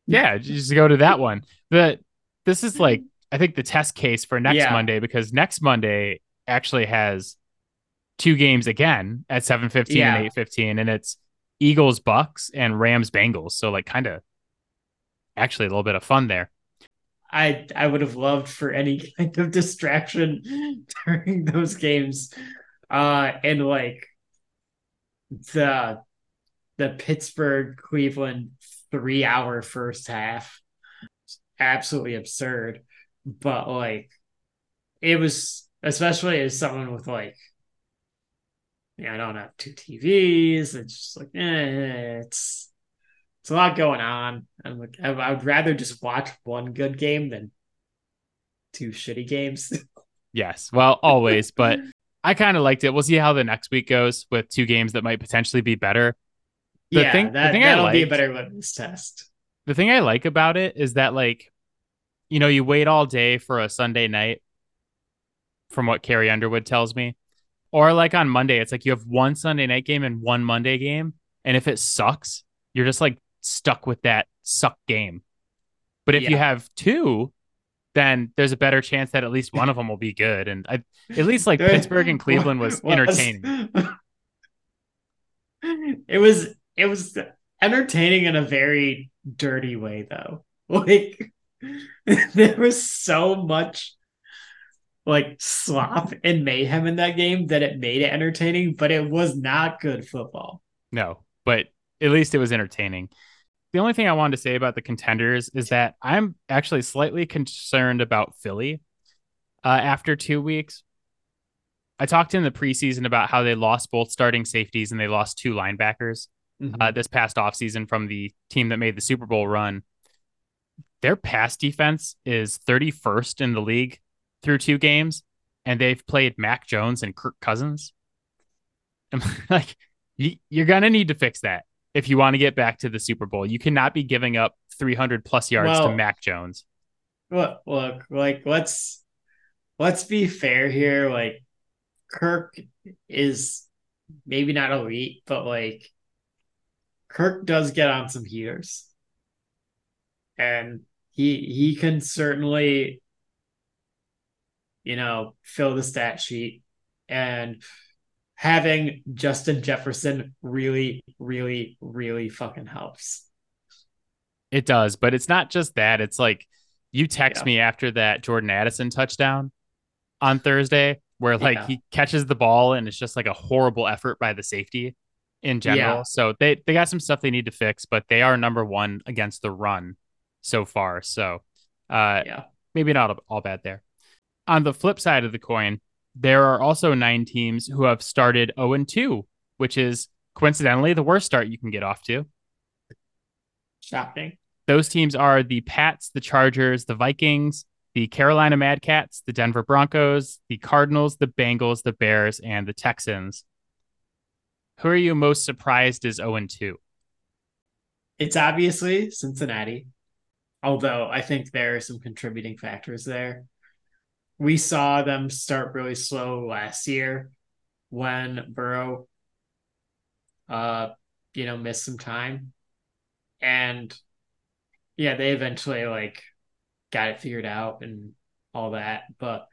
Yeah, just go to that one. But this is like I think the test case for next yeah. Monday because next Monday actually has two games again at 7:15 yeah. and 8:15 and it's Eagles Bucks and Rams Bengals. So like kind of actually a little bit of fun there. I I would have loved for any kind of distraction during those games. Uh and like the the Pittsburgh Cleveland 3 hour first half absolutely absurd but like it was especially as someone with like yeah, I don't have two TVs. It's just like, eh, it's it's a lot going on. I'm like, I, I would rather just watch one good game than two shitty games. yes, well, always, but I kind of liked it. We'll see how the next week goes with two games that might potentially be better. The yeah, thing, that, the thing that'll liked, be a better litmus test. The thing I like about it is that, like, you know, you wait all day for a Sunday night, from what Carrie Underwood tells me or like on Monday, it's like you have one Sunday night game and one Monday game. And if it sucks, you're just like stuck with that suck game. But if yeah. you have two, then there's a better chance that at least one of them will be good. And I, at least like Pittsburgh and Cleveland was entertaining. it was it was entertaining in a very dirty way though. Like there was so much like slop and mayhem in that game that it made it entertaining, but it was not good football. No, but at least it was entertaining. The only thing I wanted to say about the contenders is that I'm actually slightly concerned about Philly uh, after two weeks. I talked in the preseason about how they lost both starting safeties and they lost two linebackers mm-hmm. uh, this past offseason from the team that made the Super Bowl run. Their pass defense is 31st in the league through two games, and they've played Mac Jones and Kirk Cousins. I'm like, you're gonna need to fix that if you want to get back to the Super Bowl. You cannot be giving up 300 plus yards well, to Mac Jones. Look, look, like let's let's be fair here. Like Kirk is maybe not elite, but like Kirk does get on some heaters, and he he can certainly you know, fill the stat sheet and having Justin Jefferson really, really, really fucking helps. It does, but it's not just that. It's like you text yeah. me after that Jordan Addison touchdown on Thursday, where like yeah. he catches the ball and it's just like a horrible effort by the safety in general. Yeah. So they they got some stuff they need to fix, but they are number one against the run so far. So uh yeah, maybe not all bad there on the flip side of the coin, there are also nine teams who have started 0 and 2, which is coincidentally the worst start you can get off to. Shocking. Those teams are the Pats, the Chargers, the Vikings, the Carolina Mad Cats, the Denver Broncos, the Cardinals, the Bengals, the Bears, and the Texans. Who are you most surprised is 0 2? It's obviously Cincinnati, although I think there are some contributing factors there. We saw them start really slow last year when Burrow uh you know missed some time. And yeah, they eventually like got it figured out and all that, but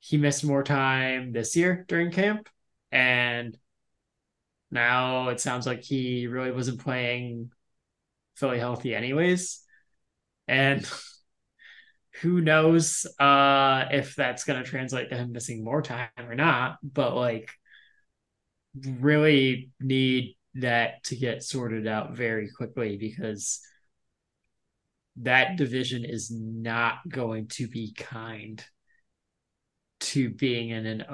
he missed more time this year during camp and now it sounds like he really wasn't playing fully healthy anyways. And who knows uh if that's going to translate to him missing more time or not, but like really need that to get sorted out very quickly because that division is not going to be kind to being in an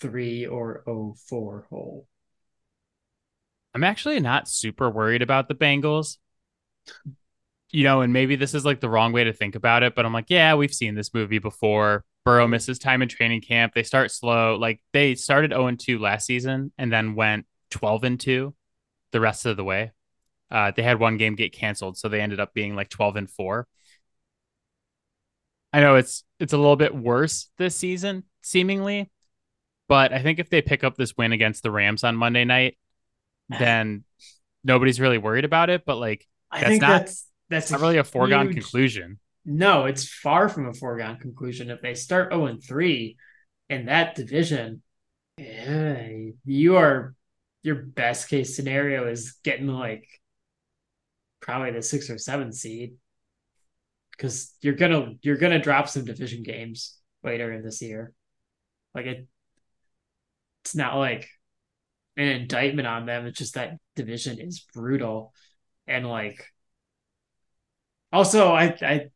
03 or 04 hole. I'm actually not super worried about the Bengals. You know, and maybe this is like the wrong way to think about it, but I'm like, yeah, we've seen this movie before. Burrow misses time in training camp. They start slow. Like they started 0 2 last season and then went 12 and 2 the rest of the way. Uh, they had one game get canceled, so they ended up being like 12 and 4. I know it's it's a little bit worse this season, seemingly, but I think if they pick up this win against the Rams on Monday night, then nobody's really worried about it. But like I that's think not that's that's not really a foregone huge- conclusion. No, it's far from a foregone conclusion. If they start 0 and 3 in that division, yeah, you are your best case scenario is getting like probably the six or seven seed. Because you're gonna you're gonna drop some division games later in this year. Like it it's not like an indictment on them. It's just that division is brutal. And like also I I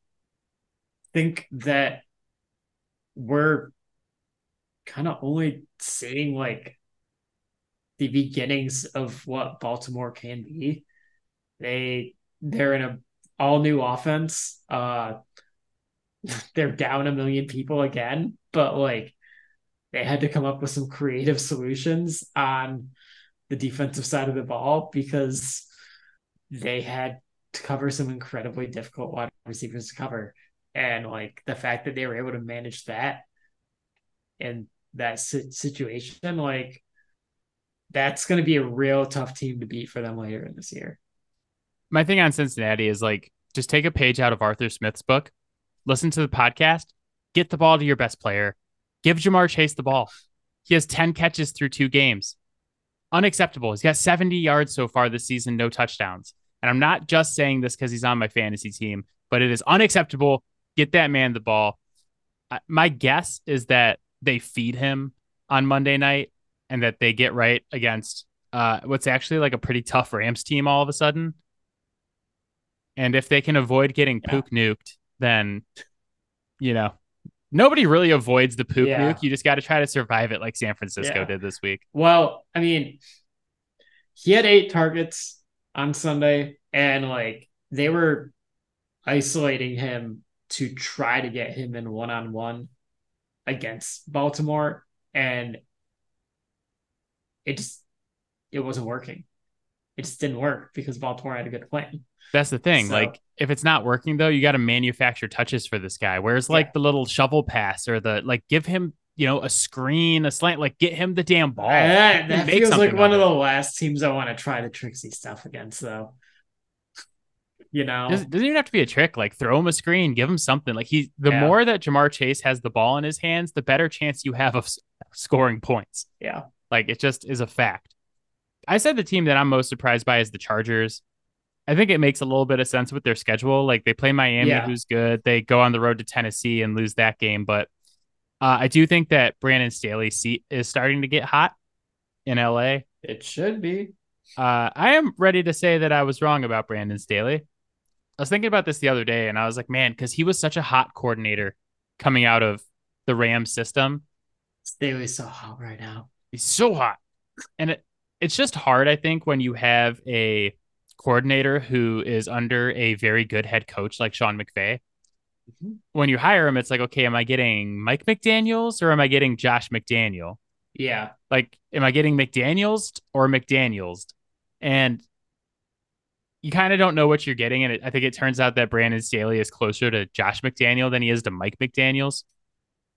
think that we're kind of only seeing like the beginnings of what Baltimore can be. They they're in a all new offense. Uh they're down a million people again, but like they had to come up with some creative solutions on the defensive side of the ball because they had to cover some incredibly difficult wide receivers to cover. And like the fact that they were able to manage that in that situation, like that's going to be a real tough team to beat for them later in this year. My thing on Cincinnati is like just take a page out of Arthur Smith's book, listen to the podcast, get the ball to your best player, give Ja'Marr Chase the ball. He has 10 catches through two games. Unacceptable. He's got 70 yards so far this season, no touchdowns. And I'm not just saying this because he's on my fantasy team, but it is unacceptable. Get that man the ball. My guess is that they feed him on Monday night and that they get right against uh, what's actually like a pretty tough Rams team all of a sudden. And if they can avoid getting Yeah. pook nuked, then, you know, nobody really avoids the pook Yeah. nuke. You just got to try to survive it like San Francisco Yeah. did this week. Well, I mean, he had eight targets on Sunday, and like they were isolating him to try to get him in one on one against Baltimore, and it just it wasn't working. It just didn't work because Baltimore had a good plan. That's the thing. So- like, if it's not working though, you got to manufacture touches for this guy. Whereas, like Yeah. the little shovel pass or the like, give him you know a screen, a slant, like get him the damn ball. that that feels like one of of it. the last teams I want to try the tricksy stuff against, though. You know, Doesn't, doesn't even have to be a trick. Like throw him a screen, give him something. Like he, the Yeah. more that Ja'Marr Chase has the ball in his hands, the better chance you have of scoring points. yeah. Like it just is a fact. I said the team that I'm most surprised by is the Chargers. I think it makes a little bit of sense with their schedule. Like they play Miami, Yeah. who's good. They go on the road to Tennessee and lose that game. But uh, I do think that Brandon Staley's seat is starting to get hot in LA. It should be. Uh, I am ready to say that I was wrong about Brandon Staley. I was thinking about this the other day, and I was like, man, because he was such a hot coordinator coming out of the Rams system. Staley's so hot right now. He's so hot. And it, it's just hard, I think, when you have a coordinator who is under a very good head coach like Sean McVay. Mhm. When you hire him, it's like, okay, am I getting Mike McDaniels or am I getting Josh McDaniel? Yeah. Like, am I getting McDaniels or McDaniels? And you kind of don't know what you're getting. And it, I think it turns out that Brandon Staley is closer to Josh McDaniel than he is to Mike McDaniels.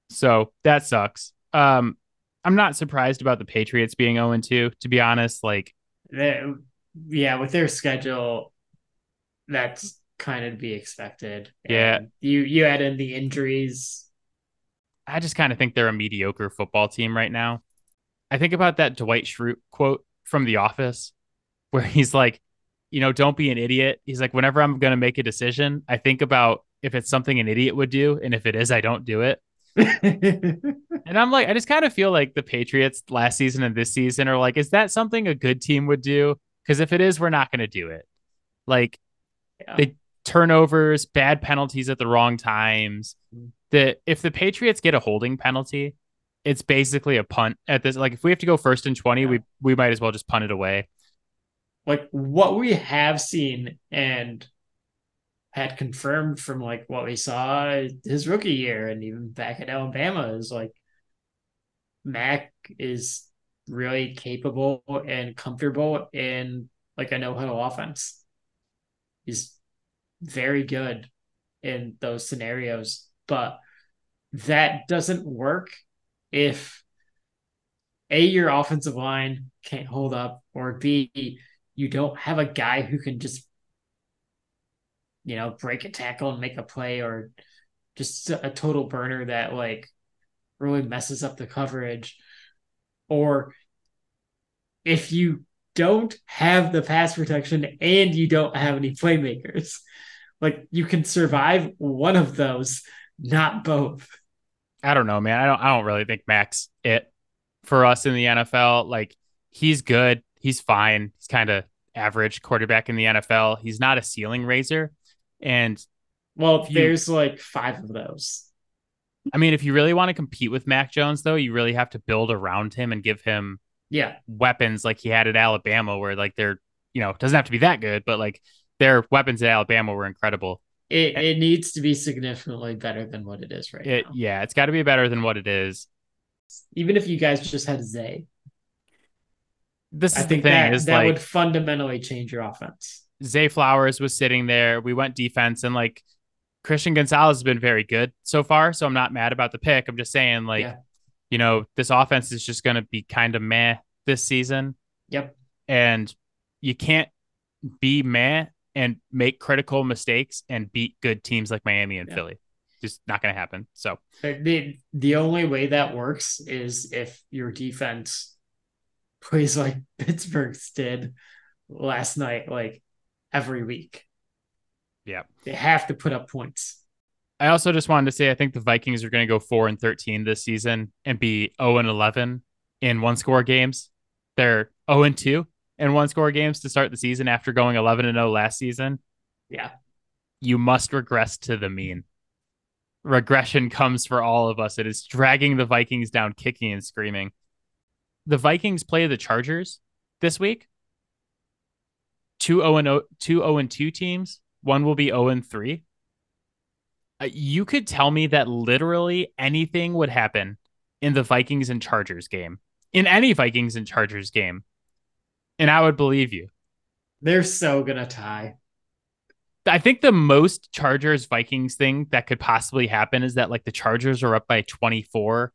So that sucks. Um, I'm not surprised about the Patriots being 0 2, to be honest. Like, yeah, with their schedule, that's kind of be expected. Yeah. And you you add in the injuries. I just kind of think they're a mediocre football team right now. I think about that Dwight Schrute quote from The Office where he's like, you know, don't be an idiot. He's like, whenever I'm going to make a decision, I think about if it's something an idiot would do. And if it is, I don't do it. and I'm like, I just kind of feel like the Patriots last season and this season are like, is that something a good team would do? Because if it is, we're not going to do it. Like, yeah. the turnovers, bad penalties at the wrong times. Mm. The if the Patriots get a holding penalty, it's basically a punt at this. Like if we have to go first and twenty, yeah. we we might as well just punt it away. Like what we have seen and had confirmed from like what we saw his rookie year and even back at Alabama is like Mac is really capable and comfortable in like a no-huddle offense. He's very good in those scenarios, but that doesn't work if a your offensive line can't hold up or b you don't have a guy who can just you know break a tackle and make a play or just a total burner that like really messes up the coverage. Or if you don't have the pass protection and you don't have any playmakers like you can survive one of those not both I don't know, man. I don't I don't really think Max it for us in the NFL. Like he's good. He's fine. He's kind of average quarterback in the NFL. He's not a ceiling raiser. And well, you, there's like five of those. I mean, if you really want to compete with Mac Jones, though, you really have to build around him and give him yeah weapons like he had at Alabama, where like they're you know doesn't have to be that good, but like their weapons at Alabama were incredible. It it needs to be significantly better than what it is right it, now. Yeah, it's got to be better than what it is. Even if you guys just had Zay, this I think that that like, would fundamentally change your offense. Zay Flowers was sitting there. We went defense, and like Christian Gonzalez has been very good so far. So I'm not mad about the pick. I'm just saying, like, yeah. you know, this offense is just going to be kind of meh this season. Yep. And you can't be meh and make critical mistakes and beat good teams like Miami and yeah. Philly. Just not going to happen. So the the only way that works is if your defense plays like Pittsburgh's did last night, like every week. Yeah, they have to put up points. I also just wanted to say I think the Vikings are going to go four and thirteen this season and be zero and eleven in one score games. They're zero and two and one score games to start the season after going 11 and 0 last season. Yeah. You must regress to the mean. Regression comes for all of us. It is dragging the Vikings down, kicking and screaming. The Vikings play the Chargers this week. Two 0 and 0, two 0 and 2 teams. One will be 0 and 3. Uh, you could tell me that literally anything would happen in the Vikings and Chargers game. In any Vikings and Chargers game and I would believe you. They're so gonna tie. I think the most Chargers Vikings thing that could possibly happen is that like the Chargers are up by 24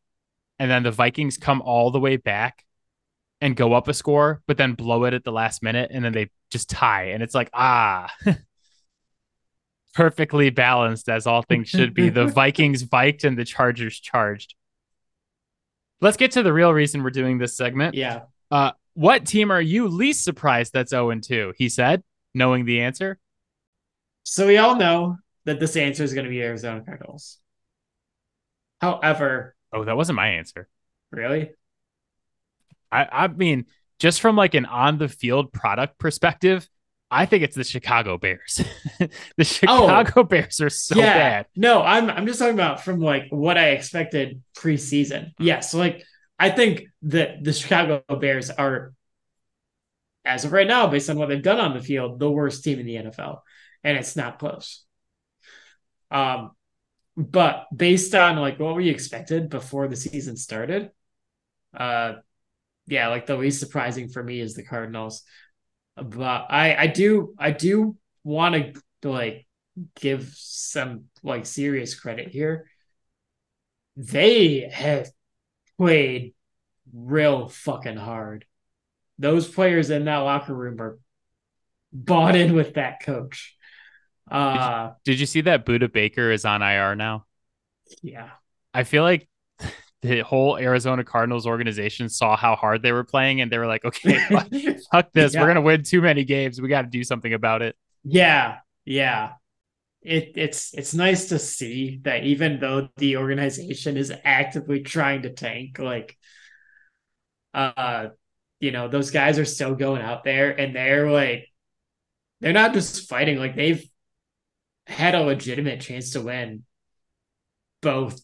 and then the Vikings come all the way back and go up a score, but then blow it at the last minute and then they just tie. And it's like, ah, perfectly balanced as all things should be. the Vikings viked and the Chargers charged. Let's get to the real reason we're doing this segment. Yeah. Uh, what team are you least surprised that's 0 2? He said, knowing the answer. So we all know that this answer is going to be Arizona Cardinals. However, oh, that wasn't my answer. Really? I I mean, just from like an on the field product perspective, I think it's the Chicago Bears. the oh, Chicago oh, Bears are so yeah. bad. No, I'm I'm just talking about from like what I expected preseason. Hmm. Yes, yeah, so like I think that the Chicago Bears are, as of right now, based on what they've done on the field, the worst team in the NFL, and it's not close. Um, but based on like what we expected before the season started, uh, yeah, like the least surprising for me is the Cardinals. but I I do I do want to like give some like serious credit here. They have played real fucking hard. Those players in that locker room are bought in with that coach. Uh, did, you, did you see that Budda Baker is on IR now? Yeah. I feel like the whole Arizona Cardinals organization saw how hard they were playing and they were like, okay, fuck, fuck this. Yeah. We're going to win too many games. We got to do something about it. Yeah. Yeah. It, it's it's nice to see that even though the organization is actively trying to tank, like uh you know, those guys are still going out there and they're like they're not just fighting, like they've had a legitimate chance to win both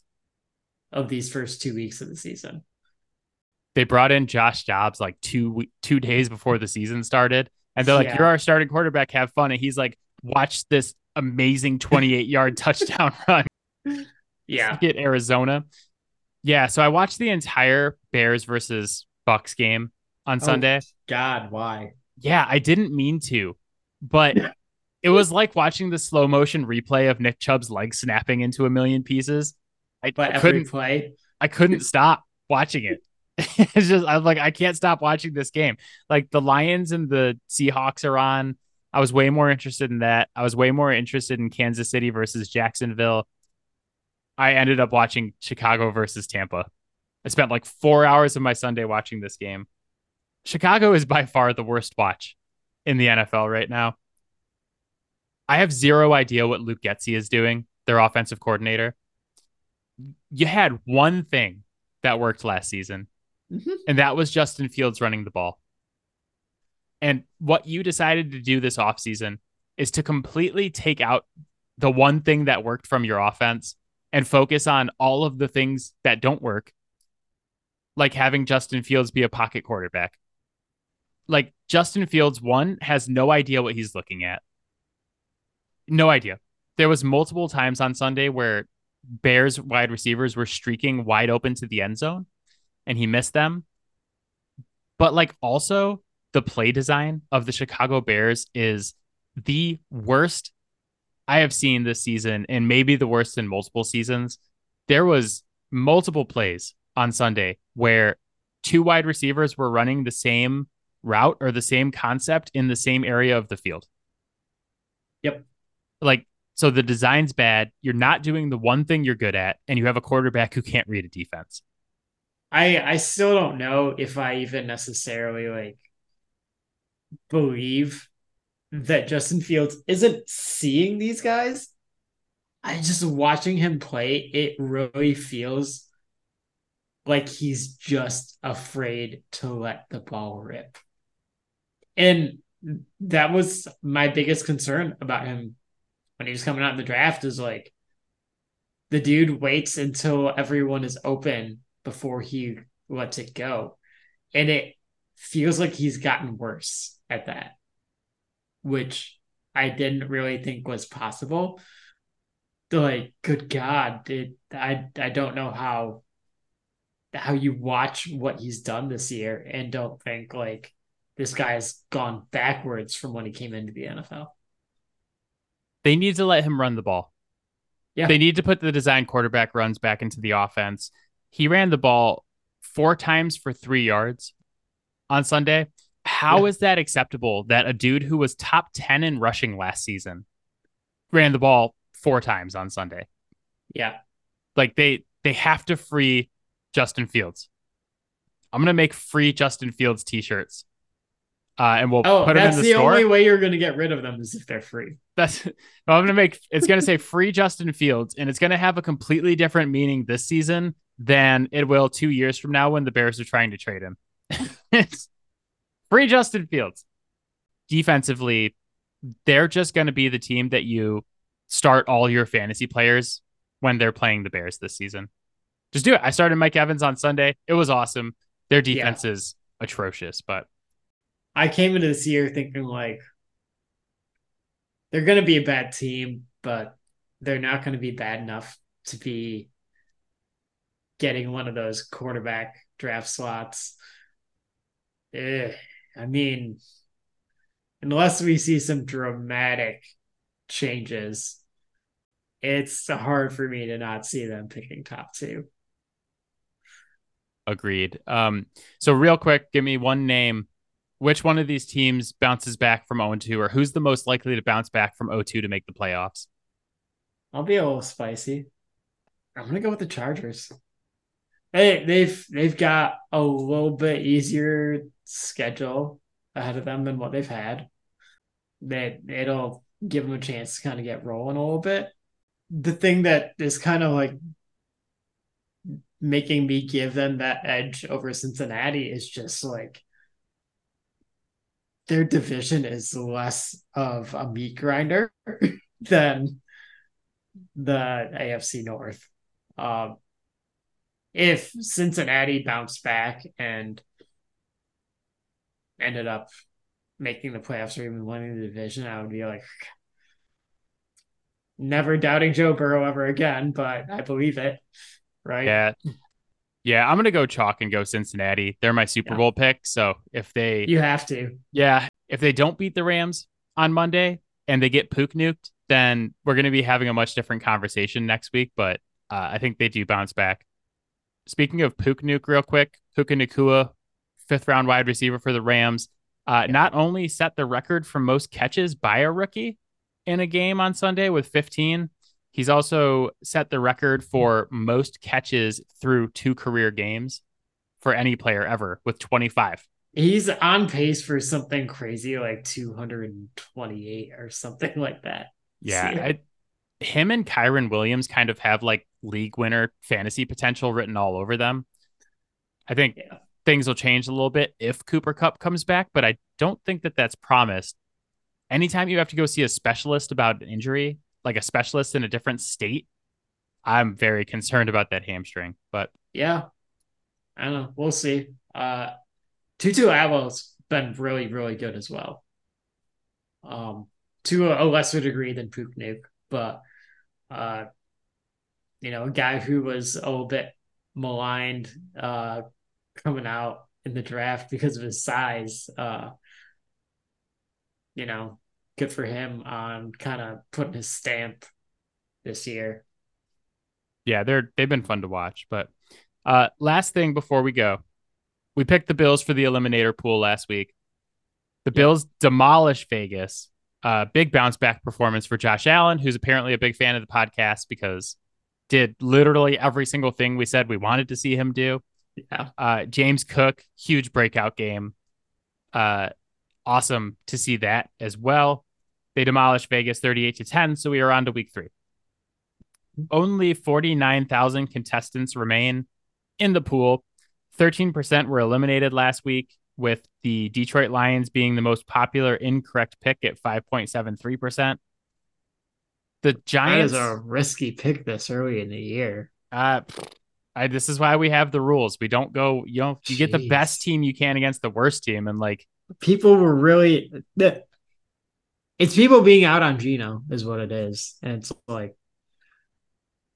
of these first two weeks of the season. They brought in Josh Dobbs like two two days before the season started, and they're like, yeah. "You're our starting quarterback. Have fun." And he's like, "Watch this amazing 28 yard touchdown run." Yeah, get Arizona. Yeah, so I watched the entire Bears versus Bucks game on oh, Sunday. God, why? Yeah, I didn't mean to, but it was like watching the slow motion replay of Nick Chubb's leg snapping into a million pieces. I, but I couldn't play. I couldn't stop watching it. it's just I'm like I can't stop watching this game. Like the Lions and the Seahawks are on. I was way more interested in that. I was way more interested in Kansas City versus Jacksonville. I ended up watching Chicago versus Tampa. I spent like four hours of my Sunday watching this game. Chicago is by far the worst watch in the NFL right now. I have zero idea what Luke Getsy is doing, their offensive coordinator you had one thing that worked last season, mm-hmm. and that was Justin Fields running the ball. And what you decided to do this offseason is to completely take out the one thing that worked from your offense and focus on all of the things that don't work, like having Justin Fields be a pocket quarterback. Like Justin Fields, one, has no idea what he's looking at. No idea. There was multiple times on Sunday where Bears wide receivers were streaking wide open to the end zone and he missed them. But like also the play design of the Chicago Bears is the worst I have seen this season and maybe the worst in multiple seasons. There was multiple plays on Sunday where two wide receivers were running the same route or the same concept in the same area of the field. Yep. Like so the design's bad. You're not doing the one thing you're good at, and you have a quarterback who can't read a defense. I I still don't know if I even necessarily like believe that Justin Fields isn't seeing these guys. I just watching him play, it really feels like he's just afraid to let the ball rip. And that was my biggest concern about him when he was coming out in the draft is like the dude waits until everyone is open before he lets it go. And it feels like he's gotten worse at that, which I didn't really think was possible. Like, good God, it, I I don't know how how you watch what he's done this year and don't think like this guy has gone backwards from when he came into the NFL. They need to let him run the ball. Yeah. They need to put the design quarterback runs back into the offense. He ran the ball four times for three yards on Sunday. How yeah. is that acceptable that a dude who was top 10 in rushing last season ran the ball four times on Sunday? Yeah. Like they they have to free Justin Fields. I'm gonna make free Justin Fields t-shirts uh, and we'll oh, put them in the, the store. only way you're going to get rid of them is if they're free. That's well, I'm going to make it's going to say free Justin Fields, and it's going to have a completely different meaning this season than it will two years from now when the Bears are trying to trade him. it's free Justin Fields. Defensively, they're just going to be the team that you start all your fantasy players when they're playing the Bears this season. Just do it. I started Mike Evans on Sunday. It was awesome. Their defense yeah. is atrocious, but I came into this year thinking like they're going to be a bad team, but they're not going to be bad enough to be getting one of those quarterback draft slots. Eh, I mean, unless we see some dramatic changes, it's hard for me to not see them picking top two. Agreed. Um, so real quick, give me one name. Which one of these teams bounces back from 0 2, or who's the most likely to bounce back from 0 2 to make the playoffs? I'll be a little spicy. I'm gonna go with the Chargers. Hey, they've they've got a little bit easier schedule ahead of them than what they've had. That it'll give them a chance to kind of get rolling a little bit. The thing that is kind of like making me give them that edge over Cincinnati is just like their division is less of a meat grinder than the AFC North. Um, if Cincinnati bounced back and ended up making the playoffs or even winning the division, I would be like, never doubting Joe Burrow ever again, but I believe it. Right. Yeah. Yeah, I'm gonna go chalk and go Cincinnati. They're my Super yeah. Bowl pick. So if they You have to. Yeah. If they don't beat the Rams on Monday and they get Puka nuked, then we're gonna be having a much different conversation next week. But uh, I think they do bounce back. Speaking of Puka nuke, real quick, Puka Nacua, fifth round wide receiver for the Rams, uh, yeah. not only set the record for most catches by a rookie in a game on Sunday with 15, He's also set the record for most catches through two career games for any player ever with 25. He's on pace for something crazy like 228 or something like that. Yeah. I, him and Kyren Williams kind of have like league winner fantasy potential written all over them. I think yeah. things will change a little bit if Cooper Kupp comes back, but I don't think that that's promised. Anytime you have to go see a specialist about an injury, like a specialist in a different state, I'm very concerned about that hamstring. But yeah, I don't know. We'll see. Uh, Tutu Atwell's been really, really good as well. Um, to a, lesser degree than Puka but uh, you know, a guy who was a little bit maligned uh coming out in the draft because of his size. Uh, you know, good for him on kind of putting his stamp this year. Yeah, they're they've been fun to watch. But uh last thing before we go, we picked the Bills for the eliminator pool last week. The Bills demolish Vegas. Uh, big bounce back performance for Josh Allen, who's apparently a big fan of the podcast because did literally every single thing we said we wanted to see him do. Yeah. Uh, James Cook, huge breakout game. Uh, awesome to see that as well. They demolished Vegas 38 to 10, so we are on to week three. Only 49,000 contestants remain in the pool. 13% were eliminated last week, with the Detroit Lions being the most popular incorrect pick at 5.73%. The Giants. That is a risky pick this early in the year. Uh, I, this is why we have the rules. We don't go, you know, you Jeez. get the best team you can against the worst team. And like, people were really, it's people being out on Geno is what it is, and it's like,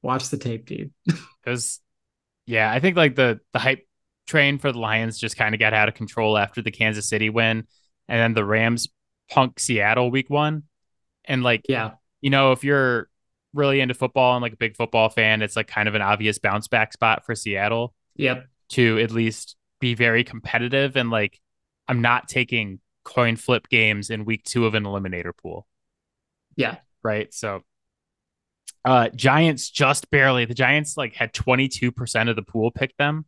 watch the tape, dude. Because, yeah, I think like the the hype train for the Lions just kind of got out of control after the Kansas City win, and then the Rams punk Seattle week one, and like, yeah, you know, if you're really into football and like a big football fan, it's like kind of an obvious bounce back spot for Seattle. Yep. To at least be very competitive and like, I'm not taking coin flip games in week two of an eliminator pool. Yeah. Right. So uh Giants just barely the Giants like had 22% of the pool pick them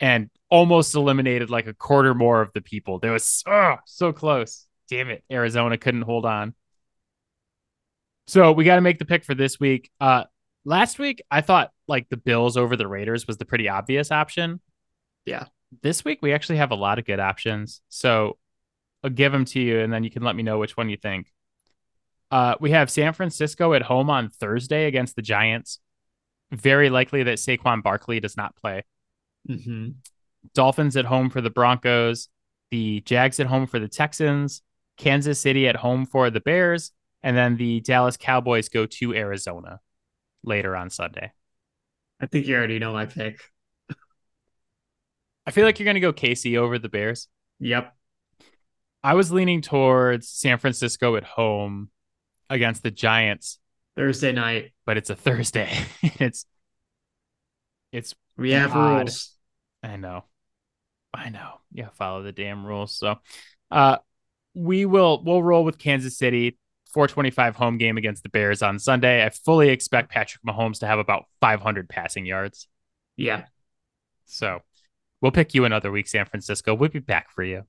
and almost eliminated like a quarter more of the people. There was oh, so close. Damn it. Arizona couldn't hold on. So we got to make the pick for this week. Uh last week I thought like the Bills over the Raiders was the pretty obvious option. Yeah. This week we actually have a lot of good options. So I'll give them to you, and then you can let me know which one you think. Uh, we have San Francisco at home on Thursday against the Giants. Very likely that Saquon Barkley does not play. Mm-hmm. Dolphins at home for the Broncos. The Jags at home for the Texans. Kansas City at home for the Bears. And then the Dallas Cowboys go to Arizona later on Sunday. I think you already know my pick. I feel like you're going to go KC over the Bears. Yep. I was leaning towards San Francisco at home against the Giants Thursday night. but it's a Thursday. it's it's We have God. rules. I know. I know. Yeah, follow the damn rules. So uh we will we'll roll with Kansas City 425 home game against the Bears on Sunday. I fully expect Patrick Mahomes to have about 500 passing yards. Yeah. So we'll pick you another week, San Francisco. We'll be back for you.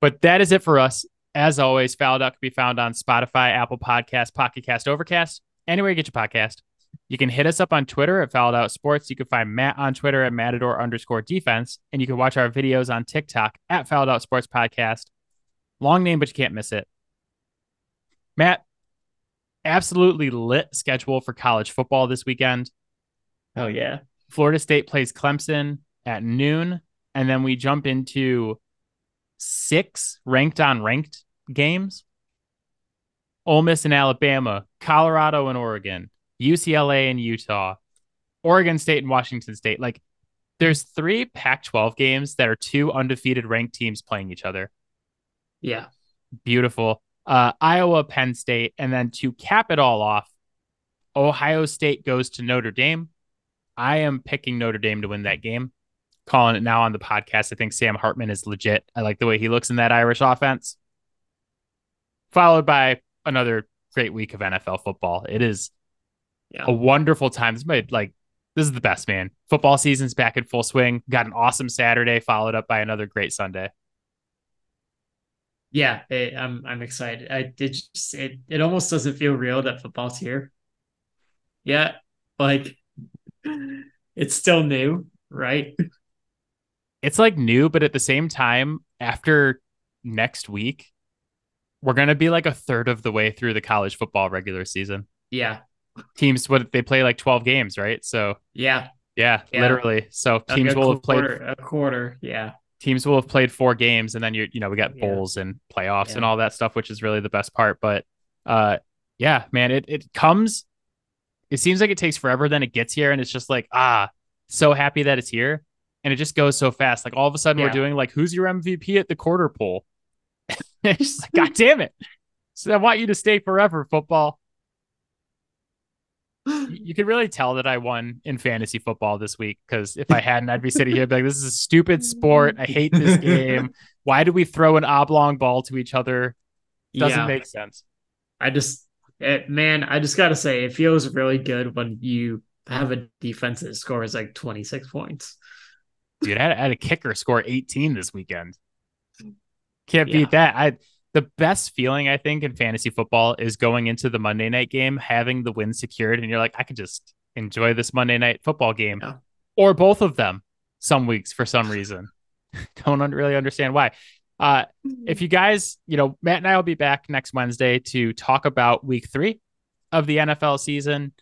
But that is it for us. As always, Fouled Out can be found on Spotify, Apple Podcasts, Pocket Cast, Overcast, anywhere you get your podcast. You can hit us up on Twitter at Fouled Out Sports. You can find Matt on Twitter at Matador underscore defense. And you can watch our videos on TikTok at Fouled Out Sports Podcast. Long name, but you can't miss it. Matt, absolutely lit schedule for college football this weekend. Oh yeah. Florida State plays Clemson at noon, and then we jump into six ranked on ranked games. Ole Miss and Alabama, Colorado and Oregon, UCLA and Utah, Oregon State and Washington State. Like there's three Pac-12 games that are two undefeated ranked teams playing each other. Yeah. Beautiful. Uh, Iowa, Penn State, and then to cap it all off, Ohio State goes to Notre Dame. I am picking Notre Dame to win that game. Calling it now on the podcast. I think Sam Hartman is legit. I like the way he looks in that Irish offense. Followed by another great week of NFL football. It is Yeah. a wonderful time. This might like this is the best man. Football season's back in full swing. Got an awesome Saturday, followed up by another great Sunday. Yeah. It, I'm I'm excited. I it just it it almost doesn't feel real that football's here. Yeah. Like it's still new, right? it's like new, but at the same time, after next week, we're gonna be like a third of the way through the college football regular season. Yeah. Teams what they play like 12 games, right? So Yeah. yeah, Yeah. literally. So teams a will have played quarter, a quarter. Yeah. teams will have played four games and then you you know, we got Yeah. bowls and playoffs and all that stuff, which is really the best part. But uh yeah, man, it it comes it seems like it takes forever, then it gets here, and it's just like, ah, so happy that it's here. And it just goes so fast. Like all of a sudden, we're doing like, who's your MVP at the quarter pool? it's like, God damn it. So I want you to stay forever, football. You- can really tell that I won in fantasy football this week because if I hadn't, I'd be sitting here be like, this is a stupid sport. I hate this game. Why do we throw an oblong ball to each other? Doesn't yeah. make sense. I just, it, man, I just gotta say, it feels really good when you have a defense that scores like 26 points. dude. I had, I had a kicker score 18 this weekend. Can't Yeah. beat that. I the best feeling I think in fantasy football is going into the Monday night game, having the win secured, and you're like, I could just enjoy this Monday night football game, Yeah. or both of them. Some weeks for some reason, don't un- really understand why. Uh, if you guys, you know, Matt and I will be back next Wednesday to talk about week three of the NFL season.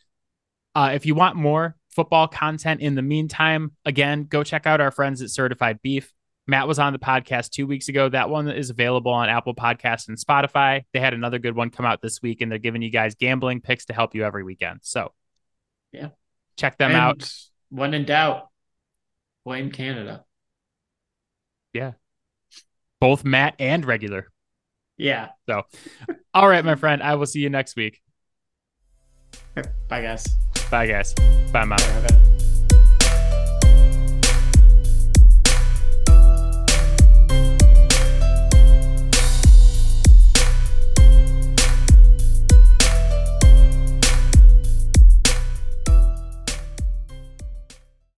Uh, if you want more football content in the meantime, again, go check out our friends at Certified Beef. Matt was on the podcast two weeks ago. That one is available on Apple Podcasts and Spotify. They had another good one come out this week, and they're giving you guys gambling picks to help you every weekend. So, Yeah. check them And out. When in doubt, blame Canada. Yeah, both Matt and regular. Yeah. So, all right, my friend. I will see you next week. Bye, guys. Bye, guys. Bye, bye.